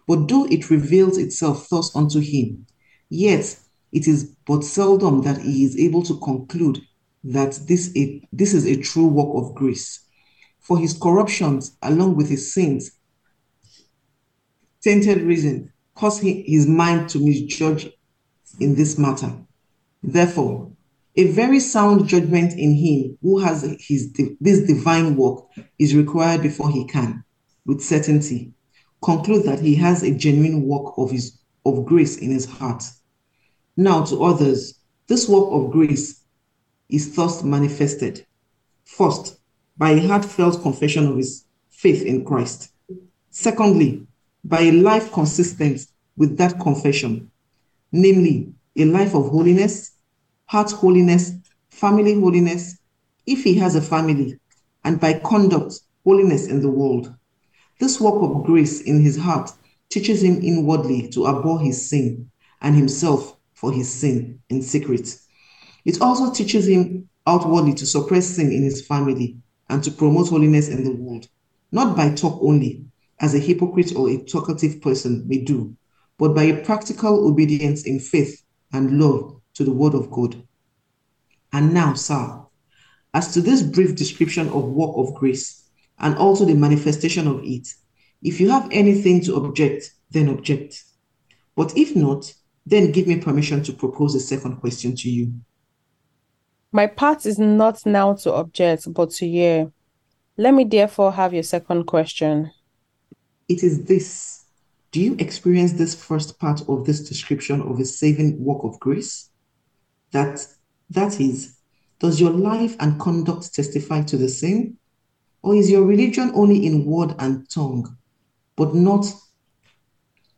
But though it reveals itself thus unto him, yet it is but seldom that he is able to conclude that this, a, this is a true work of grace. For his corruptions, along with his sins, tainted reason, cause his mind to misjudge in this matter. Therefore, a very sound judgment in him who has his this divine work is required before he can, with certainty, conclude that he has a genuine work of his of grace in his heart. Now to others, this work of grace is thus manifested. First, by a heartfelt confession of his faith in Christ. Secondly, by a life consistent with that confession, namely a life of holiness, heart holiness, family holiness, if he has a family, and by conduct, holiness in the world. This work of grace in his heart teaches him inwardly to abhor his sin and himself for his sin in secret. It also teaches him outwardly to suppress sin in his family and to promote holiness in the world, not by talk only, as a hypocrite or a talkative person may do, but by a practical obedience in faith and love to the word of God. And now, sir, as to this brief description of work of grace and also the manifestation of it, if you have anything to object, then object. But if not, then give me permission to propose a second question to you. My part is not now to object, but to hear. Let me therefore have your second question. It is this Do you experience this first part of this description of a saving work of grace? That that is, does your life and conduct testify to the same? Or is your religion only in word and tongue, but not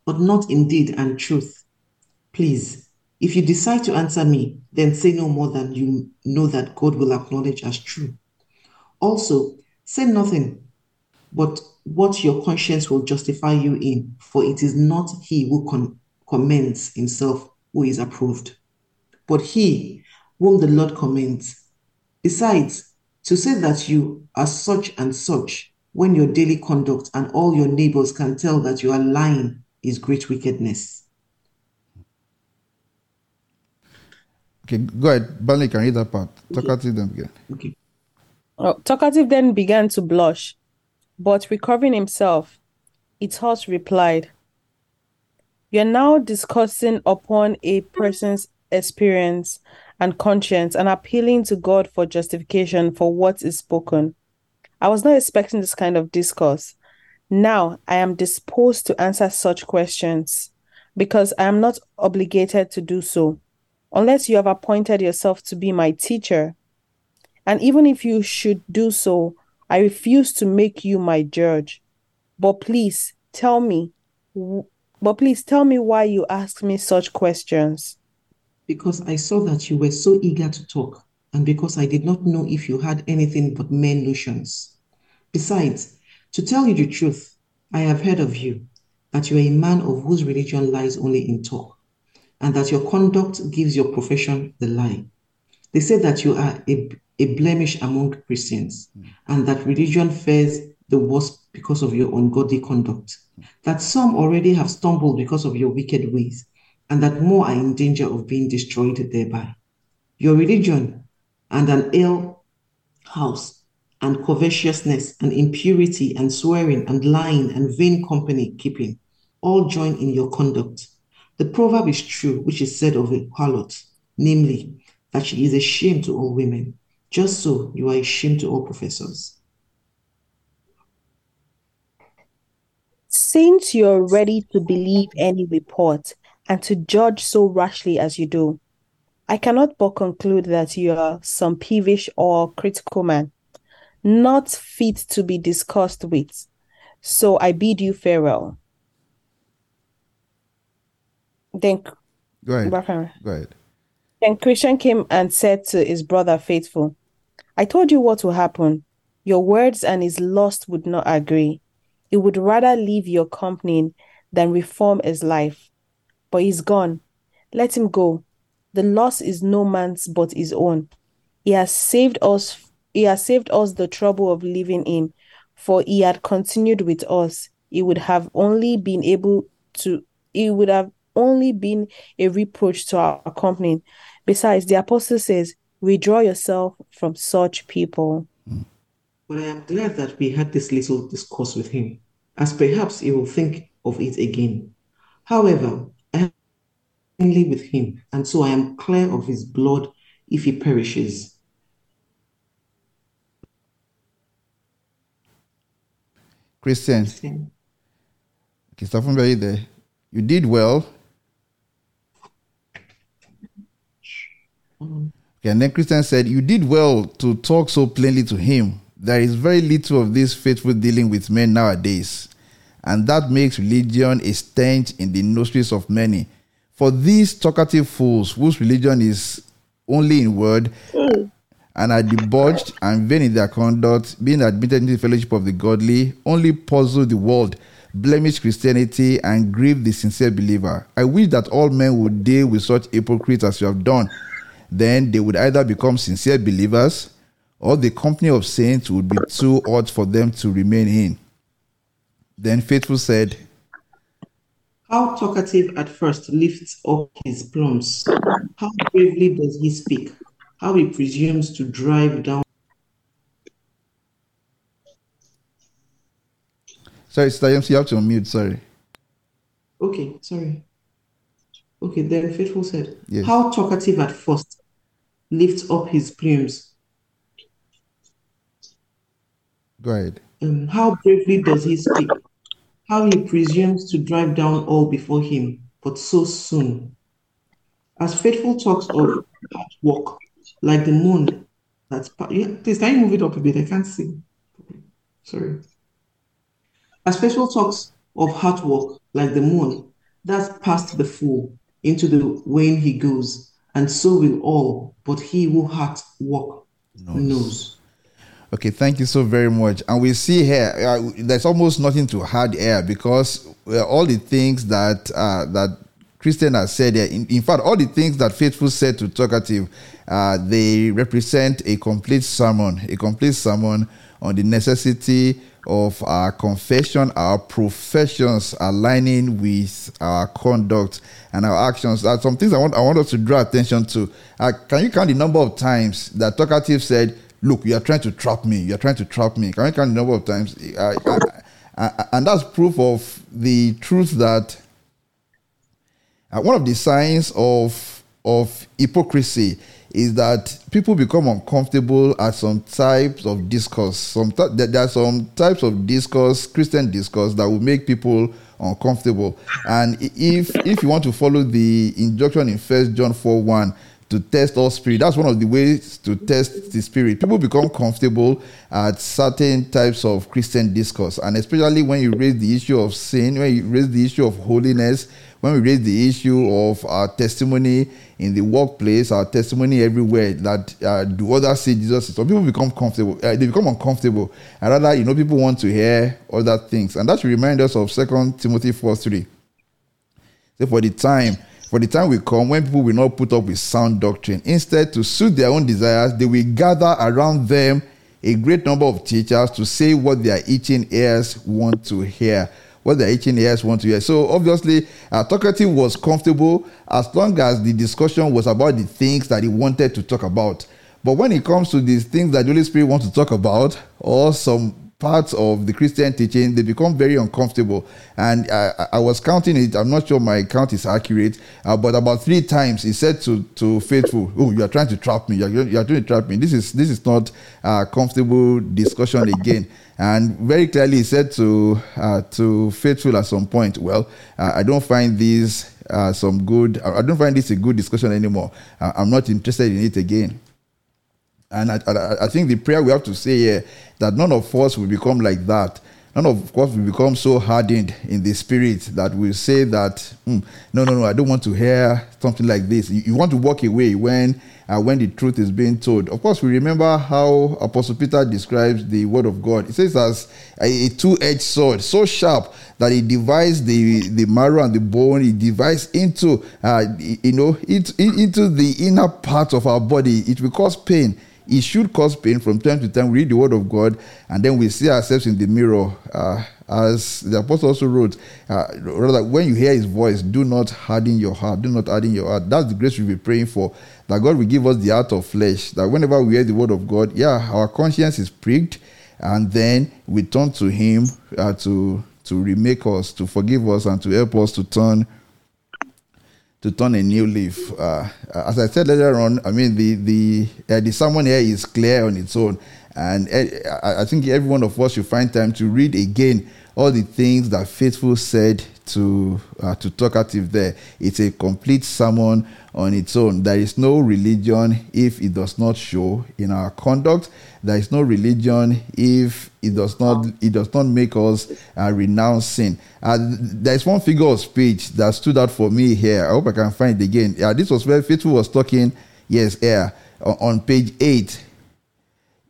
but not in deed and truth? Please, if you decide to answer me, then say no more than you know that God will acknowledge as true. Also, say nothing but what your conscience will justify you in, for it is not he who con- commends himself who is approved, but he whom the Lord commends. Besides, to say that you are such and such when your daily conduct and all your neighbors can tell that you are lying is great wickedness. Okay, go ahead. Barney can read that part. Talkative then again. Okay. Oh, Talkative then began to blush, but recovering himself, Itos replied, You're now discussing upon a person's experience and conscience and appealing to God for justification for what is spoken. I was not expecting this kind of discourse. Now I am disposed to answer such questions because I am not obligated to do so unless you have appointed yourself to be my teacher. And even if you should do so, I refuse to make you my judge. But please tell me, but please tell me why you ask me such questions. Because I saw that you were so eager to talk, and because I did not know if you had anything but mere notions. Besides, to tell you the truth, I have heard of you that you are a man of whose religion lies only in talk and that your conduct gives your profession the lie. They say that you are a, a blemish among Christians mm. and that religion fares the worst because of your ungodly conduct, that some already have stumbled because of your wicked ways, and that more are in danger of being destroyed thereby. Your religion and an ill house and covetousness and impurity and swearing and lying and vain company keeping all join in your conduct the proverb is true, which is said of a harlot, namely, that she is a shame to all women. Just so you are a shame to all professors. Since you're ready to believe any report and to judge so rashly as you do, I cannot but conclude that you are some peevish or critical man, not fit to be discussed with. So I bid you farewell. Then go ahead. Go ahead. Then Christian came and said to his brother Faithful, I told you what will happen. Your words and his lust would not agree. He would rather leave your company than reform his life. But he's gone. Let him go. The loss is no man's but his own. He has saved us he has saved us the trouble of leaving him, for he had continued with us. He would have only been able to he would have only been a reproach to our company. Besides, the apostle says, Withdraw yourself from such people. But I am glad that we had this little discourse with him, as perhaps he will think of it again. However, I am only with him, and so I am clear of his blood if he perishes. Christian, Christian. Christopher Berry there. You did well. Um, Okay, and then Christian said, You did well to talk so plainly to him. There is very little of this faithful dealing with men nowadays, and that makes religion a stench in the nostrils of many. For these talkative fools, whose religion is only in word, and are debauched and vain in their conduct, being admitted into the fellowship of the godly, only puzzle the world, blemish Christianity, and grieve the sincere believer. I wish that all men would deal with such hypocrites as you have done. Then they would either become sincere believers, or the company of saints would be too odd for them to remain in. Then Faithful said, How talkative at first lifts up his plums. How bravely does he speak. How he presumes to drive down. Sorry, Sister James, you have to unmute, sorry. Okay, sorry. Okay, then Faithful said, Yes. How talkative at first lifts up his plumes. Go ahead. Um, how bravely does he speak. How he presumes to drive down all before him, but so soon. As Faithful talks of hard work, like the moon that's yeah, please can you move it up a bit? I can't see. Sorry. As Faithful talks of hard work, like the moon, that's past the fool, into the wane he goes, and so will all, but he who hath work knows. Okay, thank you so very much. And we see here uh, there's almost nothing to hard air because uh, all the things that uh, that Christian has said here, in, in fact, all the things that Faithful said to Talkative, uh, they represent a complete sermon, a complete sermon on the necessity of our confession, our professions aligning with our conduct and our actions. Are some things I want I want us to draw attention to. Uh, can you count the number of times that Talkative said, "Look, you are trying to trap me. You are trying to trap me." Can you count the number of times? Uh, uh, uh, and that's proof of the truth that one of the signs of of hypocrisy is that people become uncomfortable at some types of discourse. Some t- there there are some types of discourse, Christian discourse, that will make people uncomfortable. And if if you want to follow the injunction in First John four one to test all spirit, that's one of the ways to test the spirit. People become comfortable at certain types of Christian discourse, and especially when you raise the issue of sin, when you raise the issue of holiness, when we raise the issue of our testimony in the workplace, our testimony everywhere, that uh, do others see Jesus? Some people become comfortable, uh, they become uncomfortable, and rather, you know, people want to hear other things, and that should remind us of Second Timothy four three. So for the time, for the time will come when people will not put up with sound doctrine. Instead, to suit their own desires, they will gather around them a great number of teachers to say what their itching ears want to hear. What their itching ears want to hear. So obviously, uh, Talkative was comfortable as long as the discussion was about the things that he wanted to talk about. But when it comes to these things that the Holy Spirit wants to talk about, or some parts of the Christian teaching, they become very uncomfortable. And I, I- I was counting it. I'm not sure my count is accurate, uh, but about three times he said to to faithful, "Oh, you are trying to trap me. You are, you are trying to trap me. This is this is not a comfortable discussion again." And very clearly he said to uh, to faithful at some point, "Well, uh, I don't find this." Uh, some good. I don't find this a good discussion anymore. I'm not interested in it again. And I, I, I think the prayer we have to say here that none of us will become like that. None of course we become so hardened in the spirit that we say that mm, no no no i don't want to hear something like this. You, you want to walk away when uh, when the truth is being told. Of course we remember how apostle peter describes the word of god. He says as a, a two-edged sword so sharp that it divides the the marrow and the bone it divides into uh, you know it, into the inner part of our body. It will cause pain it should cause pain from time to time. We read the word of God and then we see ourselves in the mirror. Uh, as the apostle also wrote, uh, rather, when you hear his voice, do not harden your heart. Do not harden your heart. That's the grace we'll be praying for. That God will give us the heart of flesh. That whenever we hear the word of God, yeah, our conscience is pricked, and then we turn to Him uh, to to remake us, to forgive us, and to help us to turn to turn a new leaf. Uh, as I said earlier on, I mean the the uh, the sermon here is clear on its own, and uh, I think every one of us should find time to read again all the things that faithful said to uh, to talkative. There, it's a complete sermon on its own. There is no religion if it does not show in our conduct. There is no religion if it does not it does not make us uh, renounce sin. Uh, there is one figure of speech that stood out for me here. I hope I can find it again. Yeah, this was where Faithful was talking. Yes, on, on page eight.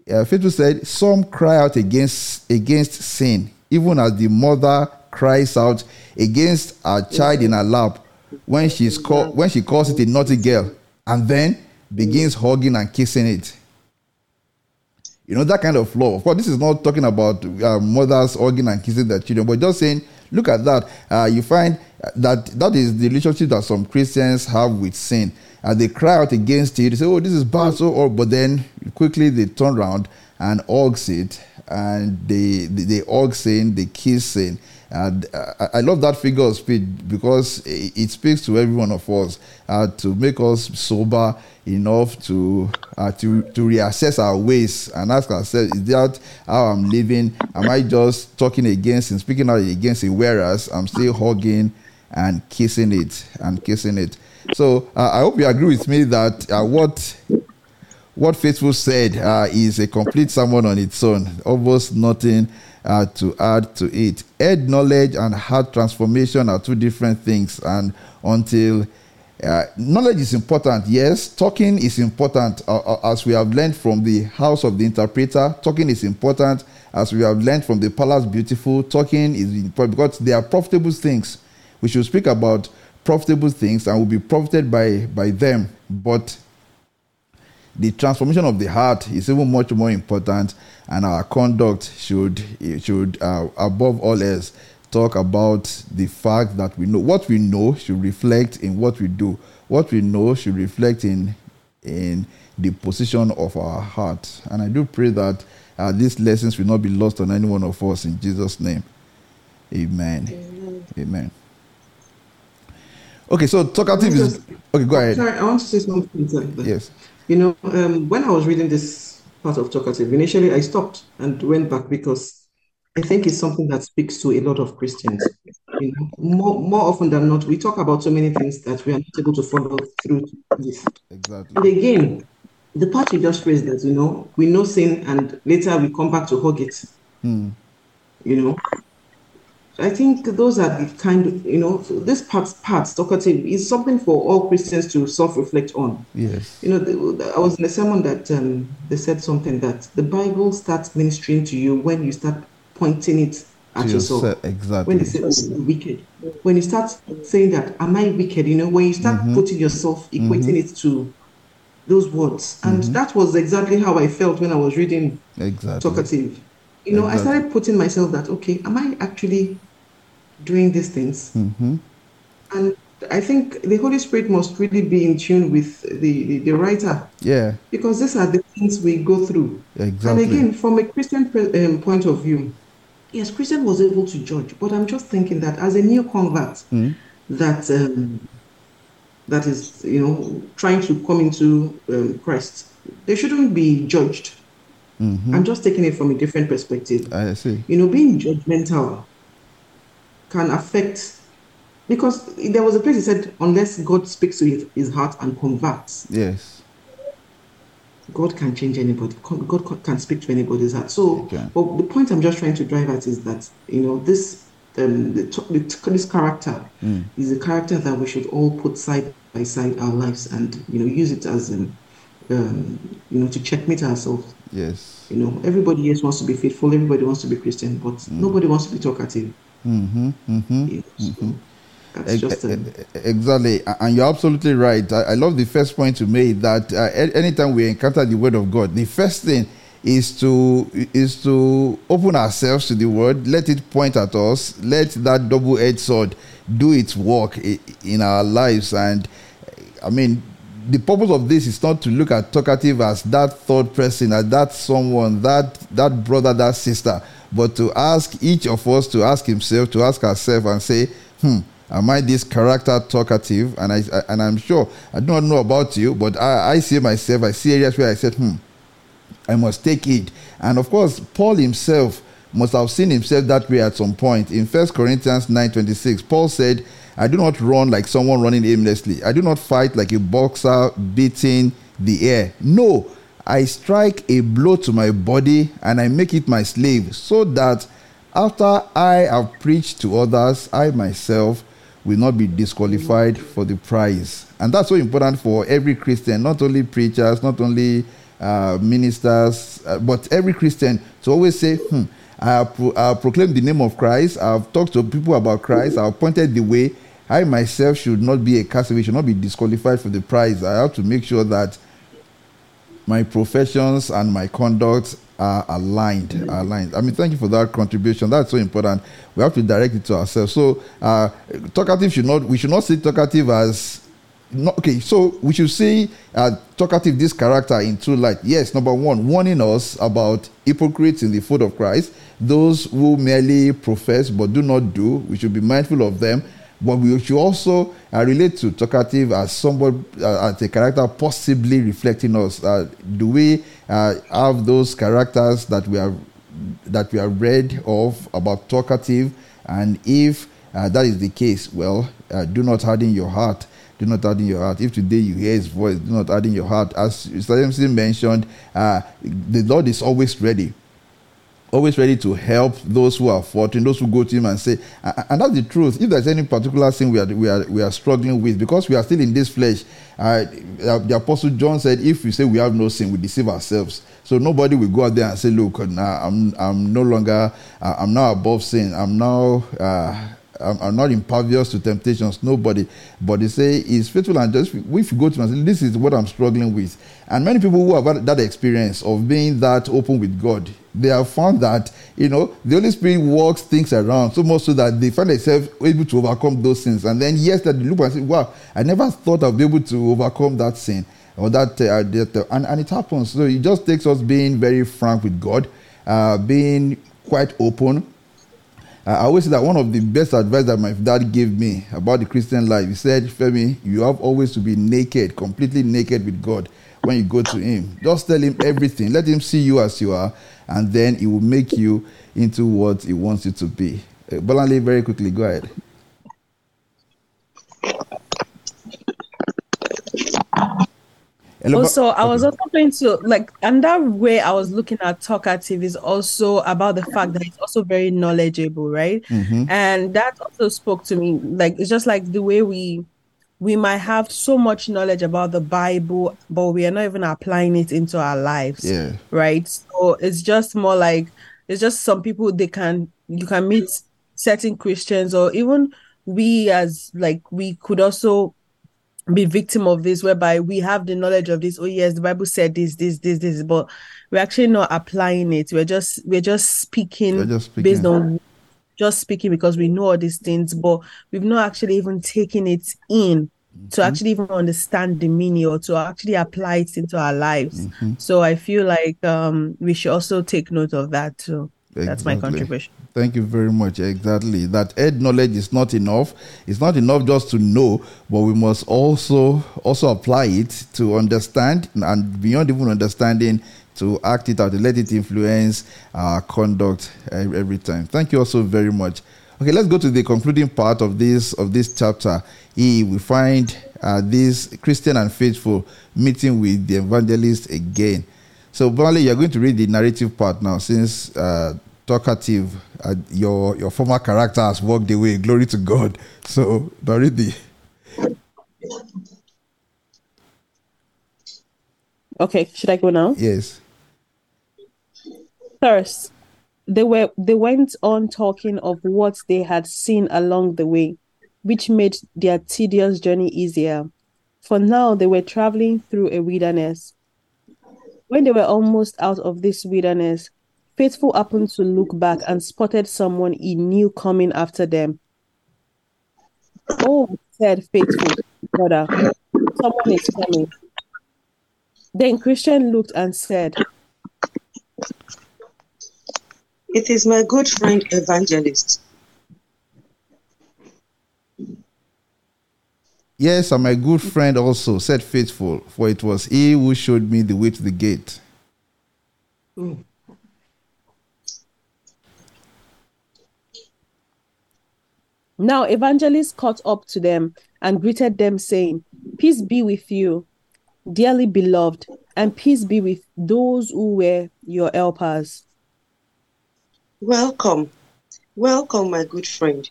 Uh, Faithful said, "Some cry out against against sin, even as the mother cries out against her child in her lap when she's call, when she calls it a naughty girl, and then begins hugging and kissing it." You know, that kind of love. Of course, this is not talking about uh, mothers hugging and kissing their children, but just saying, look at that. Uh, you find that that is the relationship that some Christians have with sin. And they cry out against it. They say, oh, this is bad. So, or, but then quickly they turn around and hugs it. And they, they, they hug sin, they kiss sin. And uh, I love that figure of speech because it speaks to every one of us uh, to make us sober enough to uh, to to reassess our ways and ask ourselves: Is that how I'm living? Am I just talking against and speaking out against it, whereas I'm still hugging and kissing it and kissing it? So uh, I hope you agree with me that uh, what what faithful said uh, is a complete sermon on its own. Almost nothing uh, to add to it. Head knowledge and heart transformation are two different things, and until uh, knowledge is important, yes. Talking is important, uh, uh, as we have learned from the house of the interpreter. Talking is important, as we have learned from the palace beautiful. Talking is important because they are profitable things. We should speak about profitable things and will be profited by by them. But the transformation of the heart is even much more important, and our conduct should should uh, above all else talk about the fact that we know what we know should reflect in what we do. What we know should reflect in in the position of our heart. And I do pray that uh, these lessons will not be lost on any one of us in Jesus' name. Amen. Amen. Amen. Okay, so talkative is okay. Go ahead. Sorry, I want to say something. Yes. You know, um, when I was reading this part of talkative, initially I stopped and went back because I think it's something that speaks to a lot of Christians. You know, more more often than not, we talk about so many things that we are not able to follow through this. Exactly. And again, the part you just phrased that, you know, we know sin and later we come back to hug it. Hmm. You know, I think those are the kind of, you know, this part, part talkative is something for all Christians to self reflect on. Yes. You know, the, I was in a sermon that um, they said something that the Bible starts ministering to you when you start pointing it at to yourself. yourself. Exactly. When you say, oh, wicked. When you start saying that, am I wicked? You know, when you start mm-hmm. putting yourself, equating mm-hmm. it to those words. And mm-hmm. that was exactly how I felt when I was reading exactly. talkative. You know, exactly. I started putting myself that, okay, am I actually doing these things. Mm-hmm. And I think the Holy Spirit must really be in tune with the, the, the, writer. Yeah. Because these are the things we go through. Exactly. And again, from a Christian um, point of view, yes, Christian was able to judge, but I'm just thinking that as a new convert, mm-hmm. that um, that is, you know, trying to come into um, Christ, they shouldn't be judged. Mm-hmm. I'm just taking it from a different perspective. I see. You know, being judgmental can affect because there was a place he said unless God speaks to his, his heart and converts. Yes. God can change anybody. God can speak to anybody's heart. So, but the point I'm just trying to drive at is that you know this um, the, the, this character mm. is a character that we should all put side by side our lives and you know use it as um, um, you know to checkmate ourselves. Yes. You know, everybody yes wants to be faithful. Everybody wants to be Christian, but mm. nobody wants to be talkative. Mm-hmm. Mm-hmm. You know, mm-hmm. That's just a... exactly, and you're absolutely right. I, I, love the first point you made that uh, anytime we encounter the Word of God, the first thing is to is to open ourselves to the Word, let it point at us, let that double-edged sword do its work in our lives. And I mean, the purpose of this is not to look at talkative as that third person, as that someone, that that brother, that sister, but to ask each of us to ask himself, to ask ourselves, and say, hmm Am I this character talkative? And I, I and I'm sure I do not know about you, but I, I see myself. I see areas where I said, hmm, I must take it. And of course, Paul himself must have seen himself that way at some point. In First Corinthians 9:26, Paul said, I do not run like someone running aimlessly. I do not fight like a boxer beating the air. No, I strike a blow to my body and I make it my slave, so that after I have preached to others, I myself will not be disqualified for the prize. And that's so important for every Christian, not only preachers, not only uh, ministers, uh, but every Christian to always say, hmm, I have, pro- I have proclaimed the name of Christ, I have talked to people about Christ, I have pointed the way. I myself should not be a castaway, should not be disqualified for the prize. I have to make sure that my professions and my conduct are aligned. Aligned. I mean, thank you for that contribution. That's so important. We have to direct it to ourselves. So, uh, talkative should not. We should not see talkative as. Not, okay, so we should see uh, talkative this character in two light. Yes, number one, warning us about hypocrites in the foot of Christ, those who merely profess but do not do. We should be mindful of them but we should also uh, relate to talkative as somebody uh, as a character possibly reflecting us. Uh, do we uh, have those characters that we have that we have read of about talkative? And if uh, that is the case, well, uh, do not harden your heart. Do not harden your heart. If today you hear His voice, do not harden your heart. As Mr. mentioned, the Lord is always ready always ready to help those who are faltering, those who go to him and say, and that's the truth. If there's any particular thing we are we are we are struggling with, because we are still in this flesh, uh, the apostle John said, if we say we have no sin, we deceive ourselves. So nobody will go out there and say, look, now I'm I'm no longer uh, I'm now above sin. I'm now. Uh, I'm, not impervious to temptations. Nobody, but they say he's faithful and just. If you go to and say, "This is what I'm struggling with," and many people who have had that experience of being that open with God, they have found that you know the Holy Spirit works things around so much so that they find themselves able to overcome those sins. And then yes, that they look and say, "Wow, I never thought I'd be able to overcome that sin." Or that, uh, that uh, and, and it happens. So it just takes us being very frank with God, uh, being quite open, I always say that one of the best advice that my dad gave me about the Christian life, he said, Femi, you have always to be naked, completely naked with God when you go to Him. Just tell Him everything. Let Him see you as you are, and then He will make you into what He wants you to be. Uh, Bolanle, very quickly, go ahead. Also i was also going to like and that way i was looking at talkative is also about the fact that it's also very knowledgeable right? Mm-hmm. and that also spoke to me. Like it's just like the way we we might have so much knowledge about the bible but we are not even applying it into our lives yeah. right? So it's just more like it's just some people they can you can meet certain christians or even we as like we could also be victim of this whereby we have the knowledge of this oh yes the bible said this this this this but we're actually not applying it we're just we're just speaking, we're just speaking. based on just speaking because we know all these things but we've not actually even taken it in mm-hmm. to actually even understand the meaning or to actually apply it into our lives mm-hmm. so i feel like um we should also take note of that too exactly. that's my contribution Thank you very much. Exactly. That head knowledge is not enough. It's not enough just to know, but we must also also apply it to understand and beyond even understanding to act it out, to let it influence our conduct every time. Thank you also very much. Okay, let's go to the concluding part of this of this chapter. E, we find uh, this Christian and faithful meeting with the evangelist again. So, Bali, you're going to read the narrative part now, since uh, talkative, uh, your your former character has walked away. Glory to God. So, the. Okay, should I go now? Yes. First, they were they went on talking of what they had seen along the way, which made their tedious journey easier. For now they were traveling through a wilderness. When they were almost out of this wilderness, Faithful happened to look back and spotted someone he knew coming after them. Oh, said Faithful, brother, someone is coming. Then Christian looked and said, It is my good friend Evangelist. Yes, and my good friend also said faithful, for it was he who showed me the way to the gate. Mm. Now Evangelist caught up to them and greeted them, saying, Peace be with you, dearly beloved, and peace be with those who were your helpers. Welcome, welcome, my good friend.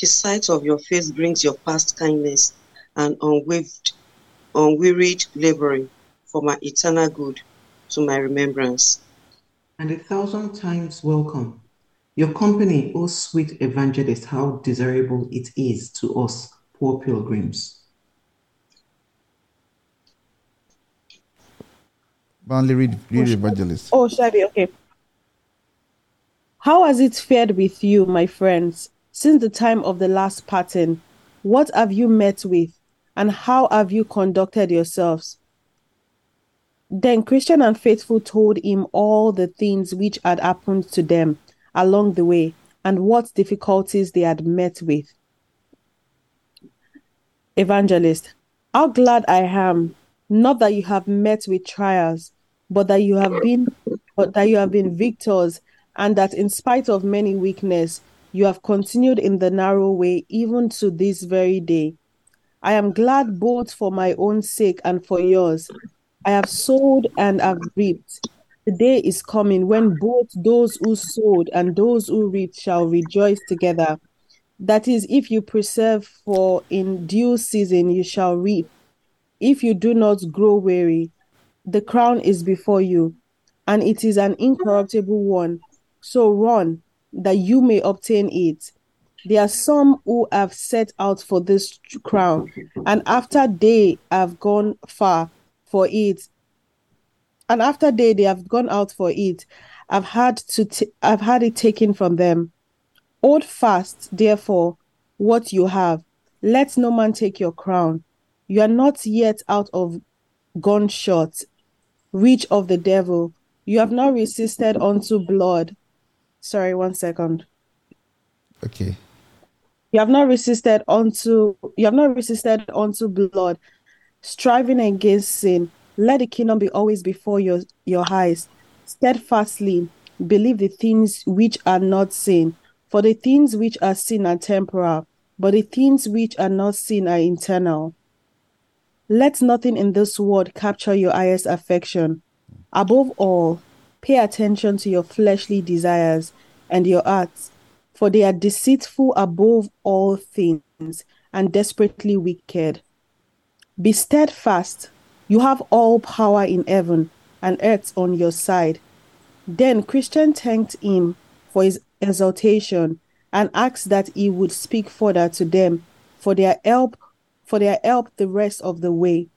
The sight of your face brings your past kindness and unwearied, unwearied laboring for my eternal good to my remembrance. And a thousand times welcome. Your company, O sweet evangelist, how desirable it is to us, poor pilgrims. Only read, read oh, evangelist. Oh, Shabi, okay. How has it fared with you, my friends, since the time of the last parting? What have you met with, and how have you conducted yourselves? Then Christian and Faithful told him all the things which had happened to them along the way and what difficulties they had met with. Evangelist, how glad I am, not that you have met with trials, but that you have been but that you have been victors and that in spite of many weakness, you have continued in the narrow way even to this very day. I am glad both for my own sake and for yours. I have sowed and have reaped. The day is coming when both those who sowed and those who reap shall rejoice together. That is, if you preserve for in due season you shall reap. If you do not grow weary, the crown is before you, and it is an incorruptible one so run that you may obtain it. There are some who have set out for this crown, and after they have gone far for it, and after they they have gone out for it, I've had to t- I've had it taken from them. Hold fast, therefore, what you have. Let no man take your crown. You are not yet out of gunshot, reach of the devil. You have not resisted unto blood, Sorry, one second. Okay. You have not resisted unto you have not resisted unto blood, striving against sin. Let the kingdom be always before your your eyes. Steadfastly believe the things which are not seen, for the things which are seen are temporal, but the things which are not seen are eternal. Let nothing in this world capture your highest affection. Above all, Pay attention to your fleshly desires and your acts, for they are deceitful above all things and desperately wicked. Be steadfast. You have all power in heaven and earth on your side. Then Christian thanked him for his exaltation and asked that he would speak further to them for their help for their help the rest of the way.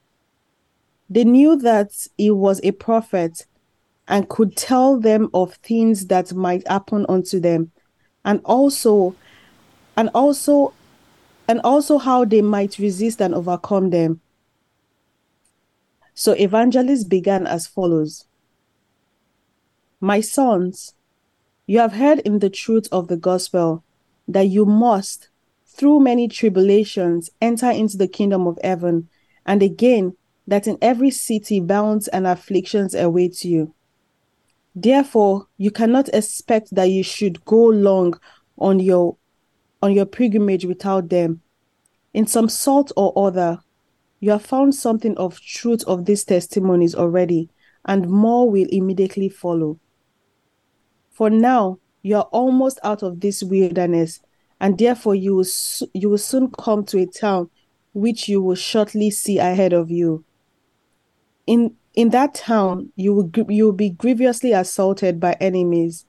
They knew that he was a prophet and could tell them of things that might happen unto them and also and also and also how they might resist and overcome them so evangelist began as follows my sons you have heard in the truth of the gospel that you must through many tribulations enter into the kingdom of heaven and again that in every city bounds and afflictions await you Therefore, you cannot expect that you should go long on your on your pilgrimage without them. In some sort or other, You have found something of truth of these testimonies already, and more will immediately follow. For now, you are almost out of this wilderness, and therefore you will, you will soon come to a town which you will shortly see ahead of you. In, in that town, you will, you will be grievously assaulted by enemies.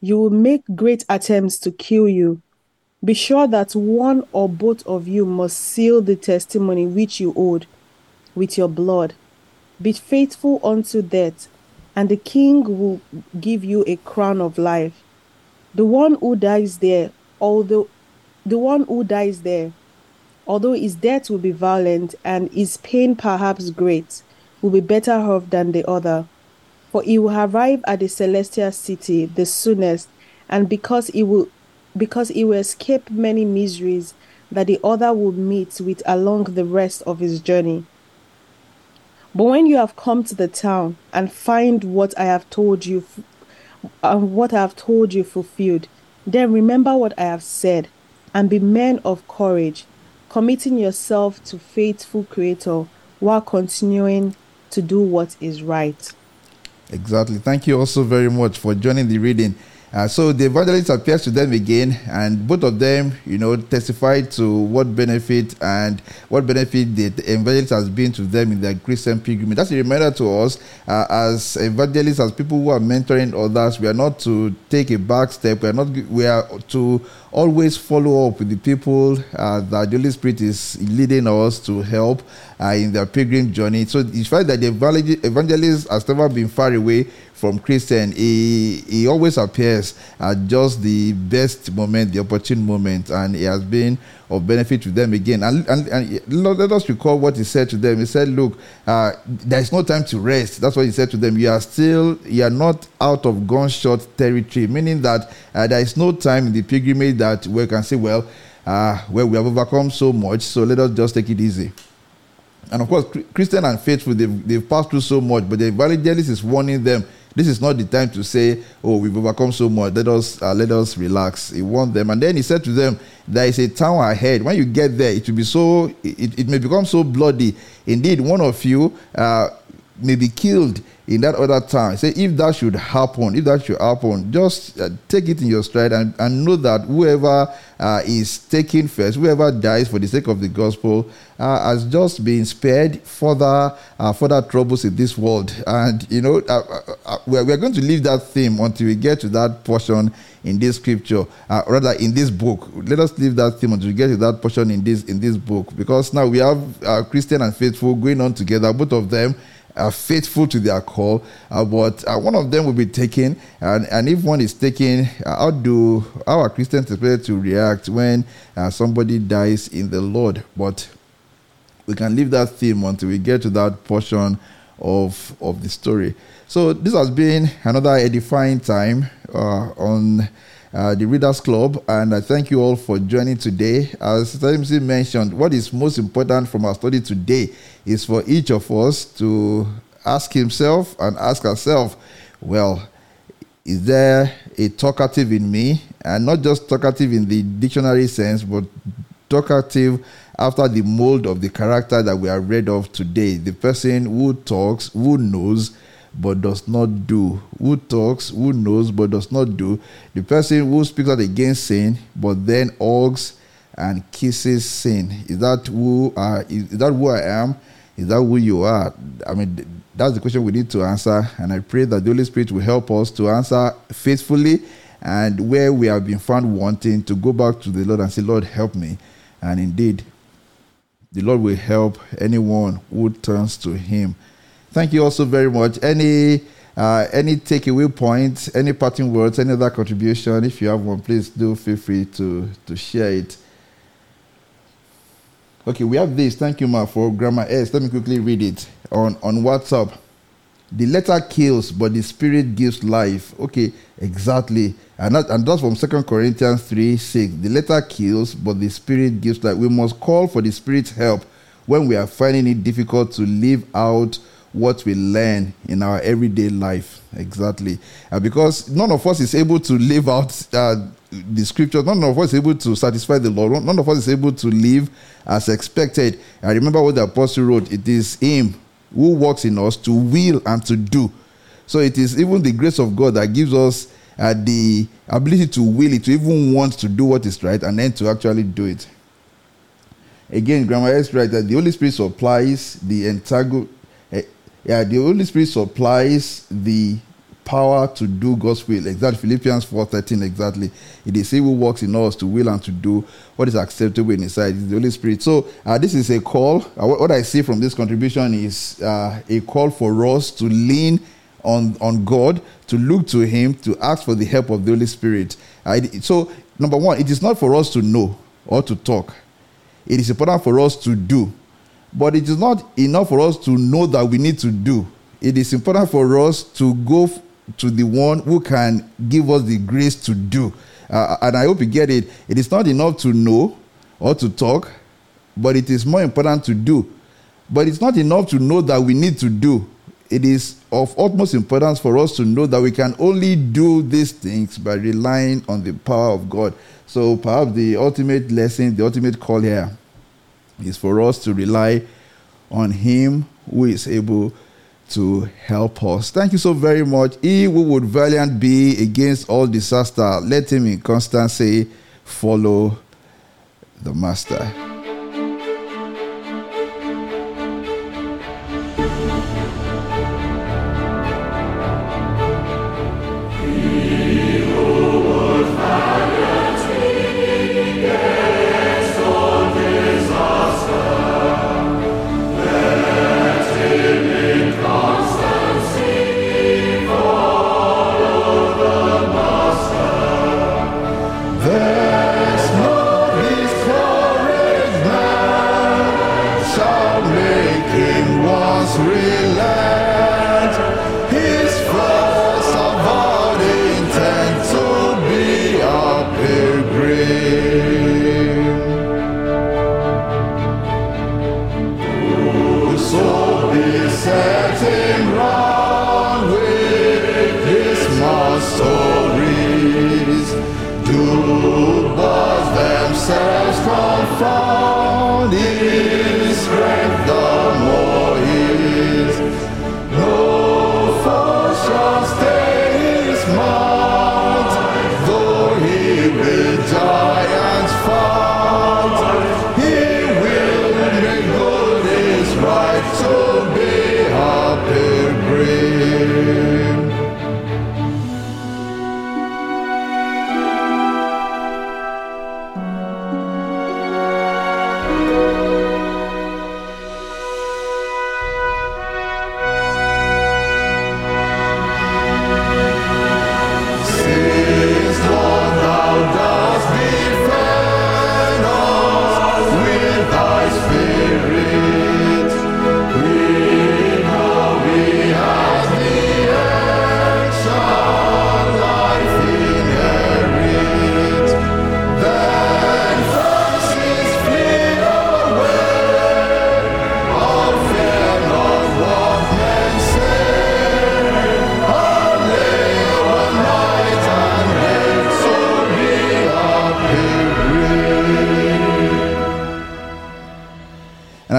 You will make great attempts to kill you. Be sure that one or both of you must seal the testimony which you owed with your blood. Be faithful unto death, and the king will give you a crown of life. The one who dies there, although the one who dies there, although his death will be violent and his pain perhaps great, will be better off than the other. For he will arrive at the celestial city the soonest, and because he will because he will escape many miseries that the other will meet with along the rest of his journey. But when you have come to the town and find what I have told you, uh, what I have told you fulfilled, then remember what I have said, and be men of courage, committing yourself to faithful Creator while continuing to do what is right. Exactly. Thank you also very much for joining the reading. Uh, so the evangelist appears to them again, and both of them, you know, testify to what benefit and what benefit the, evangelist has been to them in their Christian pilgrimage. That's a reminder to us uh, as evangelists, as people who are mentoring others. We are not to take a back step. We are not. We are to always follow up with the people uh, that the Holy Spirit is leading us to help uh, in their pilgrim journey. So it's fact that the evangelist has never been far away from Christian. He, he always appears at just the best moment, the opportune moment, and he has been of benefit to them again. And, and, and let us recall what he said to them. He said, Look, uh, there is no time to rest. That's what he said to them. You are still, you are not out of gunshot territory, meaning that uh, there is no time in the pilgrimage that we can say, Well, uh, well, we have overcome so much, so let us just take it easy. And of course, Christian and faithful, they've, they've passed through so much, but the evangelist is warning them this is not the time to say, "Oh, we've overcome so much. Let us uh, let us relax." He warned them, and then he said to them, "There is a town ahead. When you get there, it will be so. It, it may become so bloody. Indeed, one of you uh, may be killed." In that other time. Say, if that should happen, if that should happen, just uh, take it in your stride and, and know that whoever uh, is taken first, whoever dies for the sake of the gospel, uh, has just been spared further uh, further troubles in this world. And you know, uh, uh, we're, we're going to leave that theme until we get to that portion in this scripture, rather in this book. Let us leave that theme until we get to that portion in this in this book, because now we have Christian and faithful going on together, both of them are faithful to their call, uh, but uh, one of them will be taken. And, and if one is taken, uh, how do are Christians expected to react when uh, somebody dies in the Lord? But we can leave that theme until we get to that portion of of the story. So this has been another edifying time uh, on uh, the Readers Club, and I thank you all for joining today. As Sister mentioned, what is most important from our study today is for each of us to ask himself and ask ourselves, well, is there a talkative in me? And not just talkative in the dictionary sense, but talkative after the mold of the character that we are read of today. The person who talks, who knows, but does not do, who talks, who knows, but does not do, the person who speaks out against sin, but then hugs and kisses sin. Is that who are? Is that who I am? Is that who you are? I mean, that's the question we need to answer, and I pray that the Holy Spirit will help us to answer faithfully, and where we have been found wanting to go back to the Lord and say, Lord, help me, and indeed, the Lord will help anyone who turns to Him. Thank you also very much. Any uh, any takeaway points, any parting words, any other contribution? If you have one, please do feel free to to share it. Okay, we have this. Thank you, Ma, for Grammar S. Let me quickly read it on on WhatsApp. The letter kills, but the spirit gives life. Okay, exactly. And, that, and that's from Second Corinthians 3 6. The letter kills, but the spirit gives life. We must call for the spirit's help when we are finding it difficult to live out what we learn in our everyday life. Exactly. Uh, because none of us is able to live out uh, the scriptures, none of us is able to satisfy the Lord, none of us is able to live as expected. I remember what the apostle wrote it is Him who works in us to will and to do. So it is even the grace of God that gives us uh, the ability to will it, to even want to do what is right, and then to actually do it. Again, Grandma is right that the Holy Spirit supplies the entangle. Yeah, the Holy Spirit supplies the power to do God's will. Exactly, Philippians four thirteen. Exactly, it is He who works in us to will and to do what is acceptable in His sight. It's the Holy Spirit. So uh, this is a call. Uh, what I see from this contribution is uh, a call for us to lean on on God, to look to Him, to ask for the help of the Holy Spirit. Uh, so number one, it is not for us to know or to talk it is important for us to do. But it is not enough for us to know that we need to do. It is important for us to go to the one who can give us the grace to do. Uh, and I hope you get it. It is not enough to know or to talk, but it is more important to do. But it's not enough to know that we need to do. It is of utmost importance for us to know that we can only do these things by relying on the power of God. So perhaps the ultimate lesson, the ultimate call here is for us to rely on Him who is able to help us. Thank you so very much. He who would valiant be against all disaster, let him in constancy follow the Master. And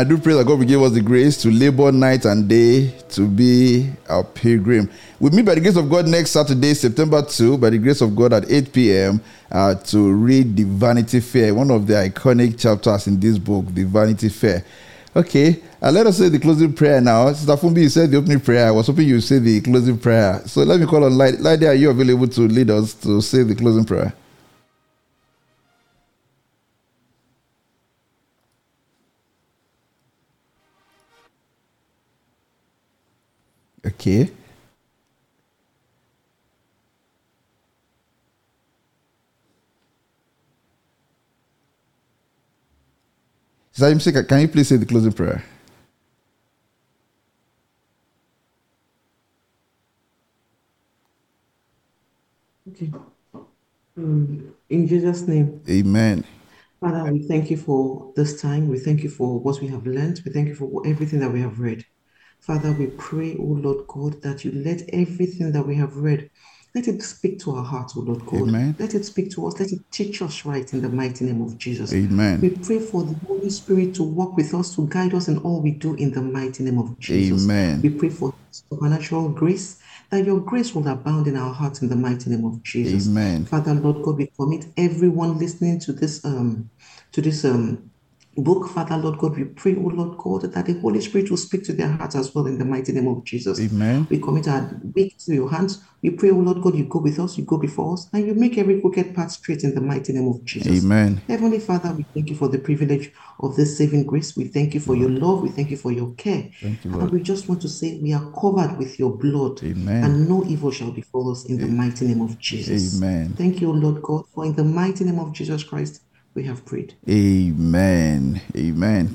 do pray that God will give us the grace to labor night and day to be a pilgrim. We meet by the grace of God next Saturday, September 2, by the grace of God at 8 p.m. Uh, to read the Vanity Fair, one of the iconic chapters in this book, the Vanity Fair. Okay, uh, let us say the closing prayer now. Sister Fumbi, you said the opening prayer. I was hoping you say the closing prayer. So let me call on Lydia. Lydia, are you available to lead us to say the closing prayer? Okay. Sister can you please say the closing prayer? Okay. Um, in Jesus' name. Amen. Father, we thank you for this time. We thank you for what we have learned. We thank you for everything that we have read. Father, we pray, O Lord God, that you let everything that we have read, let it speak to our hearts, O Lord God. Amen. Let it speak to us. Let it teach us right in the mighty name of Jesus. Amen. We pray for the Holy Spirit to walk with us, to guide us in all we do in the mighty name of Jesus. Amen. We pray for supernatural grace, that your grace will abound in our hearts in the mighty name of Jesus. Amen. Father, Lord God, we commit everyone listening to this um to this um book, Father, Lord God, we pray, oh Lord God, that the Holy Spirit will speak to their hearts as well in the mighty name of Jesus. Amen. We commit our week to your hands. We pray, oh Lord God, you go with us, you go before us, and you make every crooked path straight in the mighty name of Jesus. Amen. Heavenly Father, we thank you for the privilege of this saving grace. We thank you for your love. We thank you for your care. Thank you, And we just want to say we are covered with your blood, Amen. and no evil shall befall us in the mighty name of Jesus. Amen. Thank you, Lord God, for in the mighty name of Jesus Christ we have prayed. Amen. Amen.